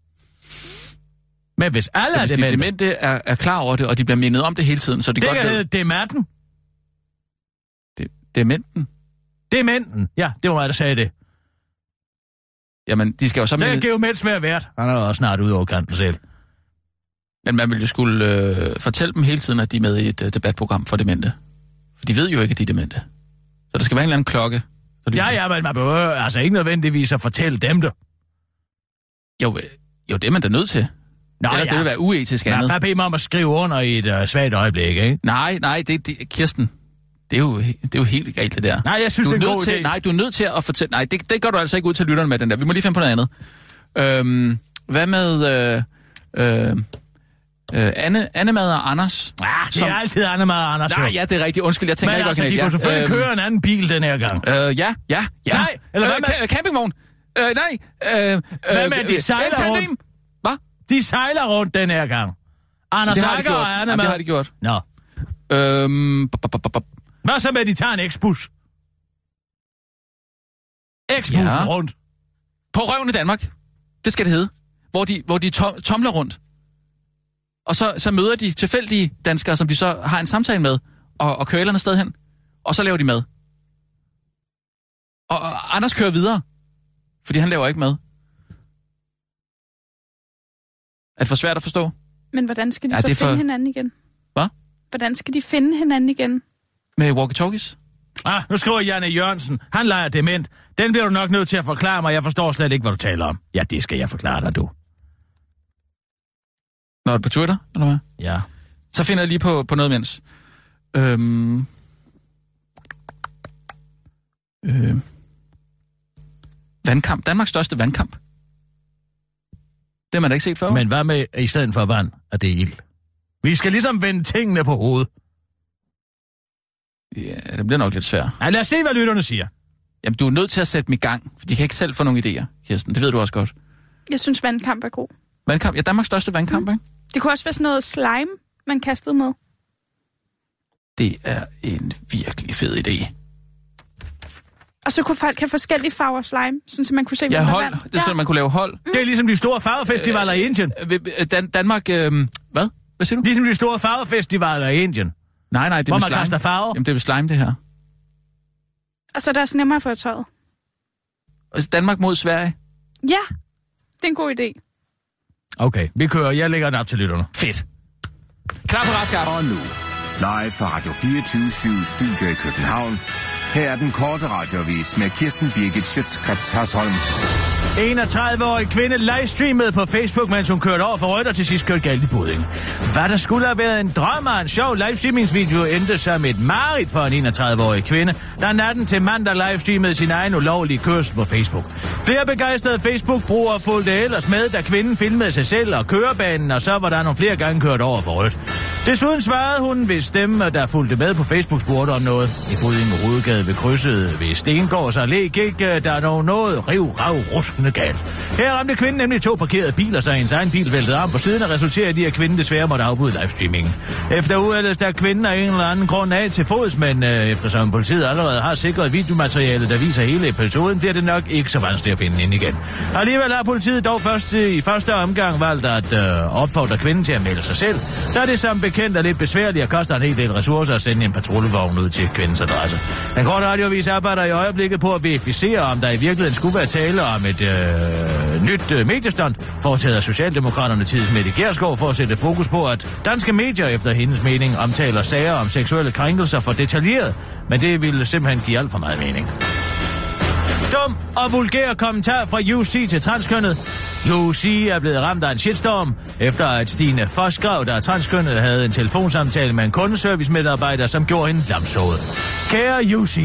Men hvis alle Så er hvis de demente, demente er, er klar over det, og de bliver mindet om det hele tiden, så de det godt kan ved... hedde demanten. Dementen? Dementen. Ja, det var mig, der sagde det. Jamen, de skal jo så Det er minde... Geomets være vært. Han er også snart ude over kanten selv. Men man vil jo skulle øh, fortælle dem hele tiden, at de er med i et øh, debatprogram for demente. For de ved jo ikke, at de er demente. Så der skal være en eller anden klokke. Så de... Ja, ja, men man behøver altså ikke nødvendigvis at fortælle dem det. Jo, øh, jo, det er man da nødt til. Nå, Ellers ja. det vil være uetisk andet. bare bed mig om at skrive under i et uh, svagt øjeblik, ikke? Nej, nej, det, det, Kirsten, det er, jo, det er jo helt galt, det der. Nej, jeg synes, du det er en god til, idé. Nej, du er nødt til at fortælle... Nej, det, det gør du altså ikke ud til lytterne med den der. Vi må lige finde på noget andet. Øhm, hvad med... Øh, øh, øh, Anne, Annemad og Anders? Ah, det er altid Annemad og Anders. Nej, ja, det er rigtigt. Undskyld, jeg tænker Men ikke altså, de kunne selvfølgelig Øhm, køre en anden bil den her gang. Øh, ja, ja, ja. Nej, eller hvad øh, med- ca- campingvogn. Øh, nej. Øh, Hvad øh, med, de øh, sejler tandem. rundt? Hvad? De sejler rundt den her gang. Anders Akker og Ja, Annemad. det har de gjort. Nå. Øhm, Hvad så med, at de tager en X-bus? X-bussen Ja. rundt. På røven i Danmark. Det skal det hedde. Hvor de, hvor de to, tomler rundt. Og så, så møder de tilfældige danskere, som de så har en samtale med, og, og kører et eller andet sted hen. Og så laver de mad. Og, og Anders kører videre, fordi han laver ikke mad. Er det for svært at forstå? Men hvordan skal de Ja, så er finde for- hinanden igen? Hvad? Hvordan skal de finde hinanden igen? Med walkie-talkies? Ah, nu skriver Janne Jørgensen. Han leger dement. Den bliver du nok nødt til at forklare mig. Jeg forstår slet ikke, hvad du taler om. Ja, det skal jeg forklare dig, du. Nå, det på Twitter, eller hvad? Ja. Så finder jeg lige på, på noget imens. Øhm... Øh... Vandkamp. Danmarks største vandkamp. Det har man da ikke set før. Men hvad med, i stedet for vand, at det er ild? Vi skal ligesom vende tingene på hovedet. Ja, det bliver nok lidt svært. Ja, lad os se, hvad lytterne siger. Jamen, du er nødt til at sætte dem i gang, for de kan ikke selv få nogle idéer, Kirsten. Det ved du også godt. Jeg synes, vandkamp er god. Vandkamp, ja, Danmarks største vandkamp, mm. ikke? Det kunne også være sådan noget slime, man kastede med. Det er en virkelig fed idé. Og så kunne folk have forskellige farver slime, sådan så man kunne se, Ja, hvem der hold. Det er sådan, man kunne lave hold. Det er ligesom de store farvefestivaler i Indien. Øh, øh, Dan- Danmark, øh, hvad? Hvad siger du? Ligesom de store farvefestivaler i Indien. Nej, nej, det er Hvor med man slime. kaster farver. Jamen, det er med slime, det her. Og så er det også nemmere for tøjet. Altså, Danmark mod Sverige. Ja, det er en god idé. Okay, vi kører. Jeg lægger den op til lytterne. Fedt. Klar på retskab. Og nu, live fra Radio 24 Studio i København. Her er den korte radiovis med Kirsten Birgit Schøtzgrads Hasholm. 31-årig kvinde livestreamede på Facebook, mens hun kørte over for rødt og til sidst kørte galt i Budding. Hvad der skulle have været en drøm og en sjov livestreamingsvideo, endte som et mareridt for en 31-årig kvinde, der natten til mandag livestreamede sin egen ulovlige kørsel på Facebook. Flere begejstrede Facebook-brugere fulgte ellers med, da kvinden filmede sig selv og kørebanen, og så var der nogle flere gange kørt over for rødt. Desuden svarede hun, hvis stemme, øh, der fulgte med på Facebook, spurgte om noget. I Budding Rudegade ved krydset ved Stengårds Allé gik øh, der dog noget riv, rav, rusk rygende galt. Her ramte kvinden nemlig to parkerede biler, så hendes egen bil væltede om på siden og resulterede i, at kvinden desværre måtte afbryde livestreamingen. Efter uheldet der kvinden af en eller anden grund af til fods, men øh, eftersom politiet allerede har sikret videomateriale, der viser hele episoden, bliver det nok ikke så vanskeligt at finde hende igen. Alligevel har politiet dog først øh, i første omgang valgt at øh, opfordre kvinden til at melde sig selv, da det som bekendt er lidt besværligt og koster en hel del ressourcer at sende en patruljevogn ud til kvindens adresse. Den korte radiovis arbejder i øjeblikket på at verificere, om der i virkeligheden skulle være tale om et øh, Øh, nyt øh, mediestand, foretaget af Socialdemokraterne tids Mette Gerskov for at sætte fokus på, at danske medier efter hendes mening omtaler sager om seksuelle krænkelser for detaljeret, men det ville simpelthen give alt for meget mening. Dum og vulgær kommentar fra UC til transkønnet. UC er blevet ramt af en shitstorm, efter at Stine Fosgrav, der er transkønnet, havde en telefonsamtale med en kundeservice-medarbejder, som gjorde hende lamsået. Kære UC,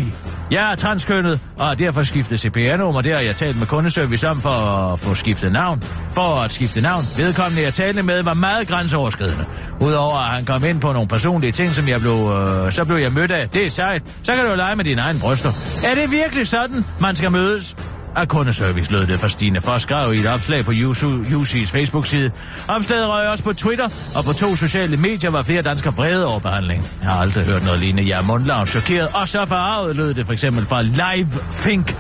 jeg er transkønnet, og har derfor skiftet CPR-nummer. Det har jeg talt med kundeservice om for at få skiftet navn. For at skifte navn. Vedkommende, jeg talte med, var meget grænseoverskridende. Udover at han kom ind på nogle personlige ting, som jeg blev, øh, så blev jeg mødt af. Det er sejt. Så kan du jo lege med dine egne bryster. Er det virkelig sådan, man skal mødes? Af kundeservice, lød det fra Stine Forskrev i et opslag på UC's Facebook-side. Opslaget røg også på Twitter, og på to sociale medier var flere danskere vrede over behandling. Jeg har aldrig hørt noget lignende. Jeg er mundlav chokeret, og så forarvet lød det for eksempel fra Live Think.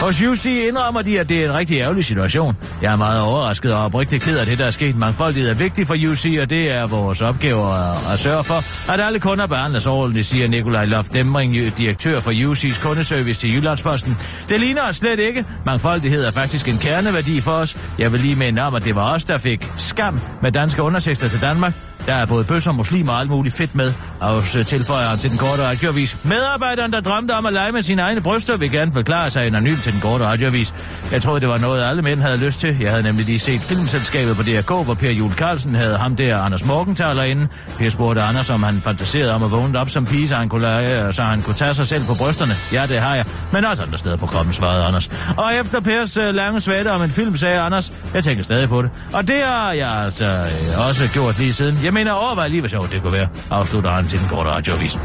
Hos UC indrømmer de, at det er en rigtig ærgerlig situation. Jeg er meget overrasket og oprigtigt ked af det, der er sket. Mangfoldighed er vigtigt for UC, og det er vores opgave at, at sørge for, at alle kunder behandles ordentligt, siger Nikolaj Loft Demring, direktør for UC's kundeservice til Jyllandsposten. Det ligner os slet ikke. Mangfoldighed er faktisk en kerneværdi for os. Jeg vil lige minde om, at det var os, der fik skam med danske undersøgelser til Danmark. Der er både bøsser, muslimer og alt muligt fedt med, og øh, tilføjer han til den korte radioavis. Medarbejderen, der drømte om at lege med sine egne bryster, vil gerne forklare sig anonymt til den korte radioavis. Jeg troede, det var noget, alle mænd havde lyst til. Jeg havde nemlig lige set filmselskabet på DRK, hvor Per Jule Carlsen havde ham der, Anders Morgenthaler inde. Per spurgte Anders, om han fantaserede om at vågne op som pige, så han kunne, lege, øh, så han kunne tage sig selv på brysterne. Ja, det har jeg. Men også andre steder på kroppen, svarede Anders. Og efter Pers øh, lange svætte om en film, sagde Anders, jeg tænker stadig på det. Og det har jeg altså øh, også gjort lige siden. Jeg mener, overvej lige, hvor sjovt det kunne være, afslutter han til den korte radioavis.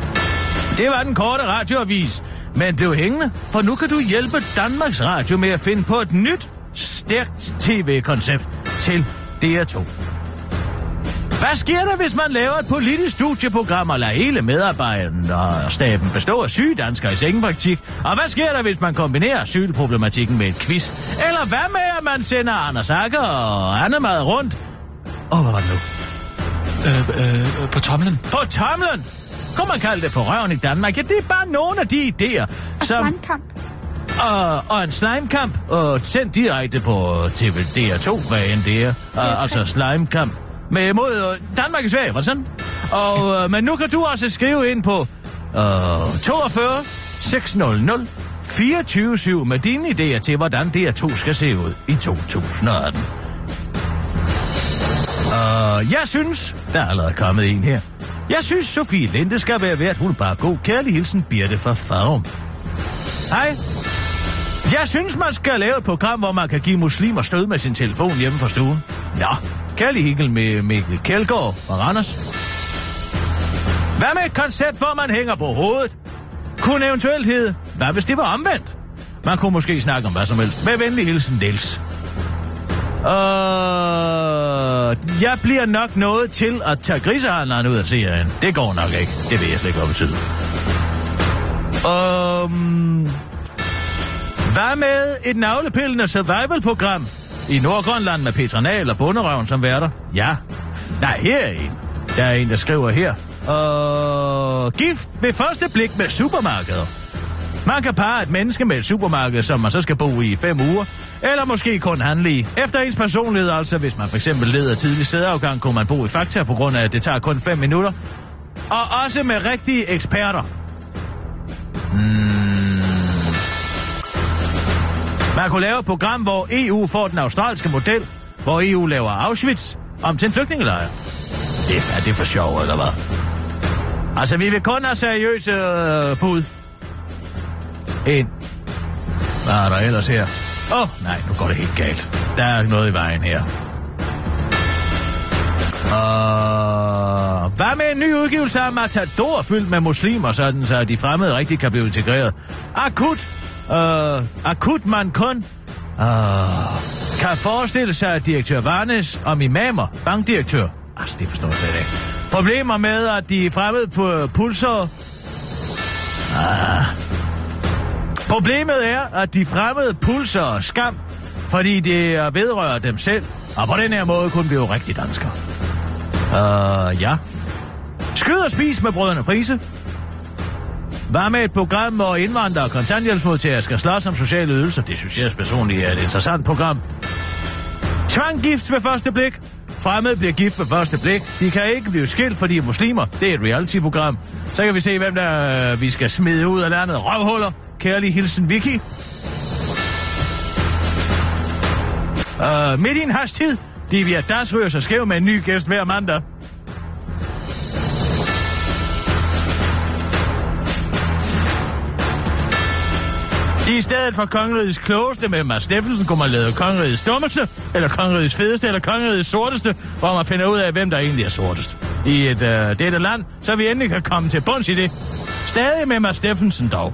Det var den korte radioavis, men blev hængende, for nu kan du hjælpe Danmarks Radio med at finde på et nyt, stærkt tv-koncept til DR2. Hvad sker der, hvis man laver et politisk studieprogram og lader hele medarbejderstaben og staben bestå af syge danskere i sengepraktik? Og hvad sker der, hvis man kombinerer asylproblematikken med et quiz? Eller hvad med, at man sender Anders Akker og Annemad rundt? Åh, oh, hvad var det nu? Øh, øh, på tomlen. På tomlen? Kunne man kalde det på røven i Danmark? Ja, det er bare nogle af de idéer, Og som... slimekamp. Og, og en slimekamp, og sendt direkte på TV DR2, hvad end det er. Og, altså slimekamp. Med mod øh, Danmark i Sverige, var det sådan? Og, øh, men nu kan du også skrive ind på øh, 42 600 24 med dine idéer til, hvordan DR2 skal se ud i 2018. Og jeg synes, der er allerede kommet en her. Jeg synes, Sofie Linde skal være værd, hun er bare god. Kærlig hilsen, Birte fra Farum. Hej. Jeg synes, man skal lave et program, hvor man kan give muslimer stød med sin telefon hjemme fra stuen. Nå, kærlig hikkel med Mikkel Kjeldgaard og Randers. Hvad med et koncept, hvor man hænger på hovedet? Kunne eventuelt hedde, hvad hvis det var omvendt? Man kunne måske snakke om hvad som helst. Med venlig hilsen, Niels. Øh, jeg bliver nok noget til at tage grisehandleren ud af serien. Det går nok ikke. Det ved jeg slet ikke, hvad det betyder. Um, hvad med et navlepillende survival-program i Nordgrønland med Petra Nahl og Bunderøven som værter? Ja. Nej, her er en. Der er en, der skriver her. Uh, gift ved første blik med supermarkeder. Man kan parre et menneske med et supermarked, som man så skal bo i i fem uger, eller måske kun handle i. Efter ens personlighed, altså hvis man for eksempel leder tidlig sædeafgang, kunne man bo i Fakta på grund af, at det tager kun 5 minutter. Og også med rigtige eksperter. Mm. Man kunne lave et program, hvor EU får den australske model, hvor EU laver Auschwitz om til en flygtningelejr. Det er, er det for sjov, eller hvad? Altså, vi vil kun have seriøse øh, bud. Ind. Hvad er der ellers her? Åh, oh, nej, nu går det helt galt. Der er noget i vejen her. Og hvad med en ny udgivelse af Matador fyldt med muslimer, sådan så de fremmede rigtig kan blive integreret? Akut. Uh, akut man kun Uh, kan forestille sig, at direktør Varnes om imamer, bankdirektør, altså det forstår jeg slet ikke. Problemer med, at de er fremmede på pulser. Ah. Problemet er, at de fremmede pulser og skam, fordi det vedrører dem selv, og på den her måde kunne blive rigtig dansker. Uh, øh, ja. Skyd og spis med brødrene Prise. Hvad med et program, hvor indvandrere og kontanthjælpsmodtagere skal slås om sociale ydelser. Det synes jeg personligt er et interessant program. Tvanggift ved første blik. Fremmede bliver gift ved første blik. De kan ikke blive skilt, fordi de er muslimer. Det er et reality-program. Så kan vi se, hvem der øh, vi skal smide ud af landet. Røvhuller. Kærlig hilsen, Vicky. Uh, midt i en hastighed. De via Das ryger sig skæv med en ny gæst hver mandag. I stedet for kongerigets klogeste med Mads Steffensen kunne man lave kongerigets dummeste, eller kongerigets fedeste, eller kongerigets sorteste, hvor man finder ud af, hvem der egentlig er sortest. I et øh, dette land, så vi endelig kan komme til bunds i det. Stadig med Mads Steffensen dog.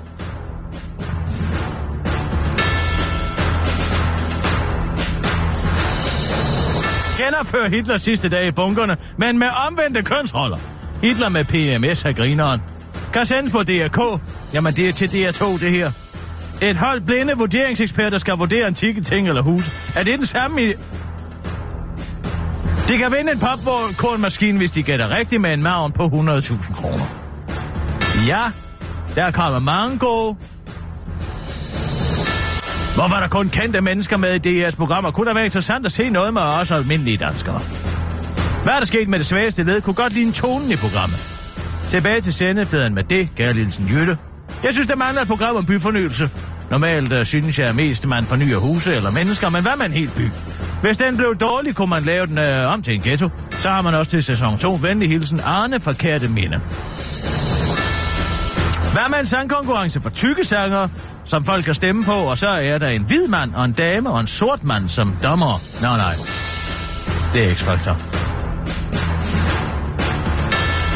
Genopføre Hitlers sidste dag i bunkerne, men med omvendte kønsroller. Hitler med PMS af grineren. Kan sendes på DRK. Jamen, det er til DR2, det her. Et hold blinde vurderingseksperter skal vurdere antikke ting eller huse. Er det den samme i... De kan vinde en popcornmaskine, hvis de gætter rigtigt med en maven på 100.000 kroner. Ja, der kommer mange gode. Hvorfor er der kun kendte mennesker med i DR's programmer? Kunne det være interessant at se noget med os almindelige danskere? Hvad er der sket med det svageste led? Kunne godt ligne tonen i programmet. Tilbage til sendefladen med det, Gerlindsen Jytte. Jeg synes, der mangler et program om byfornyelse. Normalt uh, synes jeg mest, at man fornyer huse eller mennesker, men hvad med en by? Hvis den blev dårlig, kunne man lave den uh, om til en ghetto. Så har man også til sæson 2 venlig hilsen Arne Forkerte Minde. Hvad med en sangkonkurrence for tykke sanger, som folk kan stemme på, og så er der en hvid mand og en dame og en sort mand som dommer? Nej, nej. Det er X-Factor.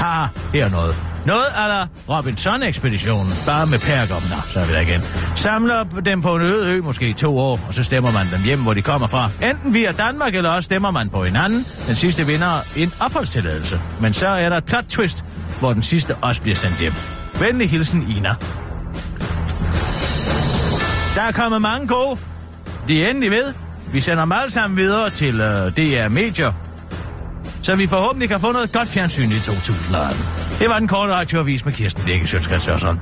Ha, her er noget. Noget af Robinson-ekspeditionen, bare med perker. Nå, så er vi der igen. Samler dem på en øde ø, måske i to år, og så stemmer man dem hjem, hvor de kommer fra. Enten via Danmark, eller også stemmer man på hinanden. Den sidste vinder en opholdstilladelse. Men så er der et plot twist, hvor den sidste også bliver sendt hjem. Venlig hilsen, Ina. Der er kommet mange gode. De er endelig ved. Vi sender dem alle sammen videre til øh, uh, DR Media. så vi forhåbentlig kan få noget godt fjernsyn i 2018. Det var den korte radioavis med Kirsten Birke Sjøtskrets Hørsson.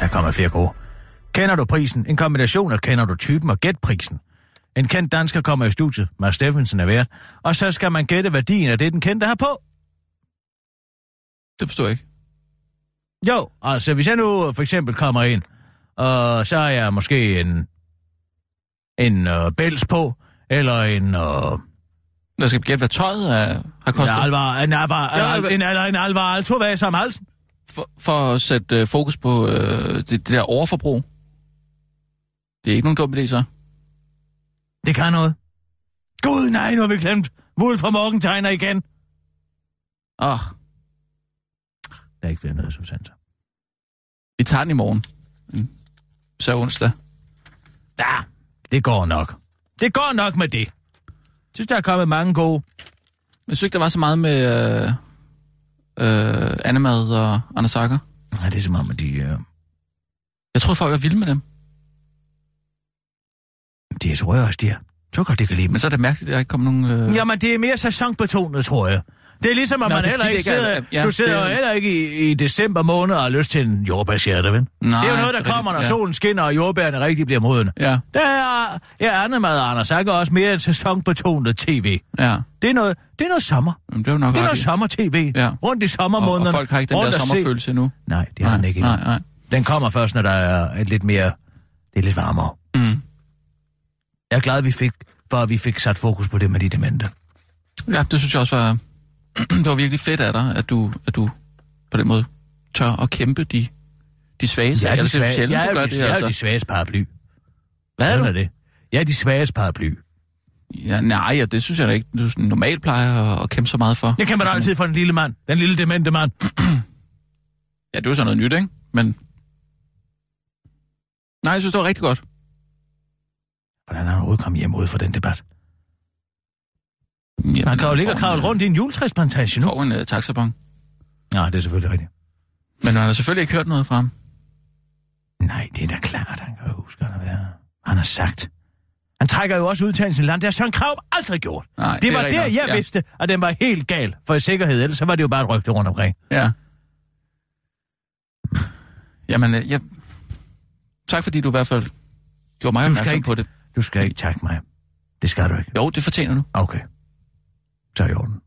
Der kommer flere gode. Kender du prisen? En kombination af kender du typen og gætprisen. En kendt dansker kommer i studiet, Mads Steffensen er vært, og så skal man gætte værdien af det, den kendte har på. Det forstår jeg ikke. Jo, altså hvis jeg nu for eksempel kommer ind, og så er jeg måske en, en uh, bæls på, eller en... Uh, jeg skal gætte, hvad tøjet er, har kostet. En alvar, en alvar, Ja, en, en, en, en alvar alto hvad som halsen. For, for at sætte uh, fokus på uh, det, det der overforbrug. Det er ikke nogen dum idé, så. Det kan noget. Gud, nej, nu har vi glemt. Wolf fra Morgenthaler igen. Åh, oh, Der er ikke flere noget substanser. vi tager den i morgen. Mm. Så onsdag. Ja, det går nok. Det går nok med det. Jeg synes, der er kommet mange gode. Jeg synes ikke, der var så meget med øh, øh, Annemad og Anders Sager. Nej, det er som om, at de... Uh... Jeg tror, folk er vilde med dem. Det tror jeg også, de er. Så godt, det kan lide. Men så er det mærkeligt, at der ikke kommer nogen... Øh... Jamen, det er mere sæsonbetonet, tror jeg. Det er ligesom, at Nå, man er heller ikke sidder... er- ja, du sidder det- heller ikke i, i december måned og har lyst til en jordbærshjerte, vel? Nej, det er jo noget, der er kommer, når ja. solen skinner, og jordbærne rigtig bliver modne. Ja, Der er, ja, Annemad og Anders Sager også mere en sæsonbetonet tv. ja. Det er noget, det er noget sommer. Men det er jo nok Det er noget sommer-tv. Ja. Rundt i og, sommermånederne. og folk har ikke den der og se- sommerfølelse endnu. Nej, det har den ikke endnu. Nej, nej. Den kommer først, når der er et lidt mere... Det er lidt varmere. Mm. Jeg er glad, vi fik, for at vi fik sat fokus på det med de demente. Ja, det synes jeg også var... (clears throat) det var virkelig fedt af dig, at du, at du på den måde tør at kæmpe de, de svage sager. Er, de Ellers er det svage, sjældent, jeg, du er, gør de, det, jeg er altså. de svages paraply. Hvad er du? er det. Jeg er de svages paraply. Ja, nej, ja, det synes jeg da ikke, du normalt plejer at, at kæmpe så meget for. Jeg kæmper da altid for den lille mand. Den lille demente mand. (clears throat) Ja, det er jo sådan noget nyt, ikke? Men... Nej, jeg synes, det var rigtig godt. Hvordan han overhovedet kommet hjem ud fra den debat? Jamen, Han kan jo ligge og kravle rundt i en juletræsplantage nu. Får en uh, taxabon. Nej, det er selvfølgelig rigtigt. Men man har selvfølgelig ikke hørt noget fra ham. Nej, det er da klart, han kan jo huske, at være. Han har sagt. Han trækker jo også ud til sin land. Det har Søren Krav aldrig gjort. Nej, det, det var der, jeg ja. vidste, at den var helt gal for i sikkerhed. Ellers så var det jo bare et rygte rundt omkring. Ja. Jamen, øh, jeg... Tak fordi du i hvert fald gjorde mig opmærksom ikke- på det. Du skal ikke takke mig. Det skal du ikke. Jo, det fortjener du. Okay. Så i orden.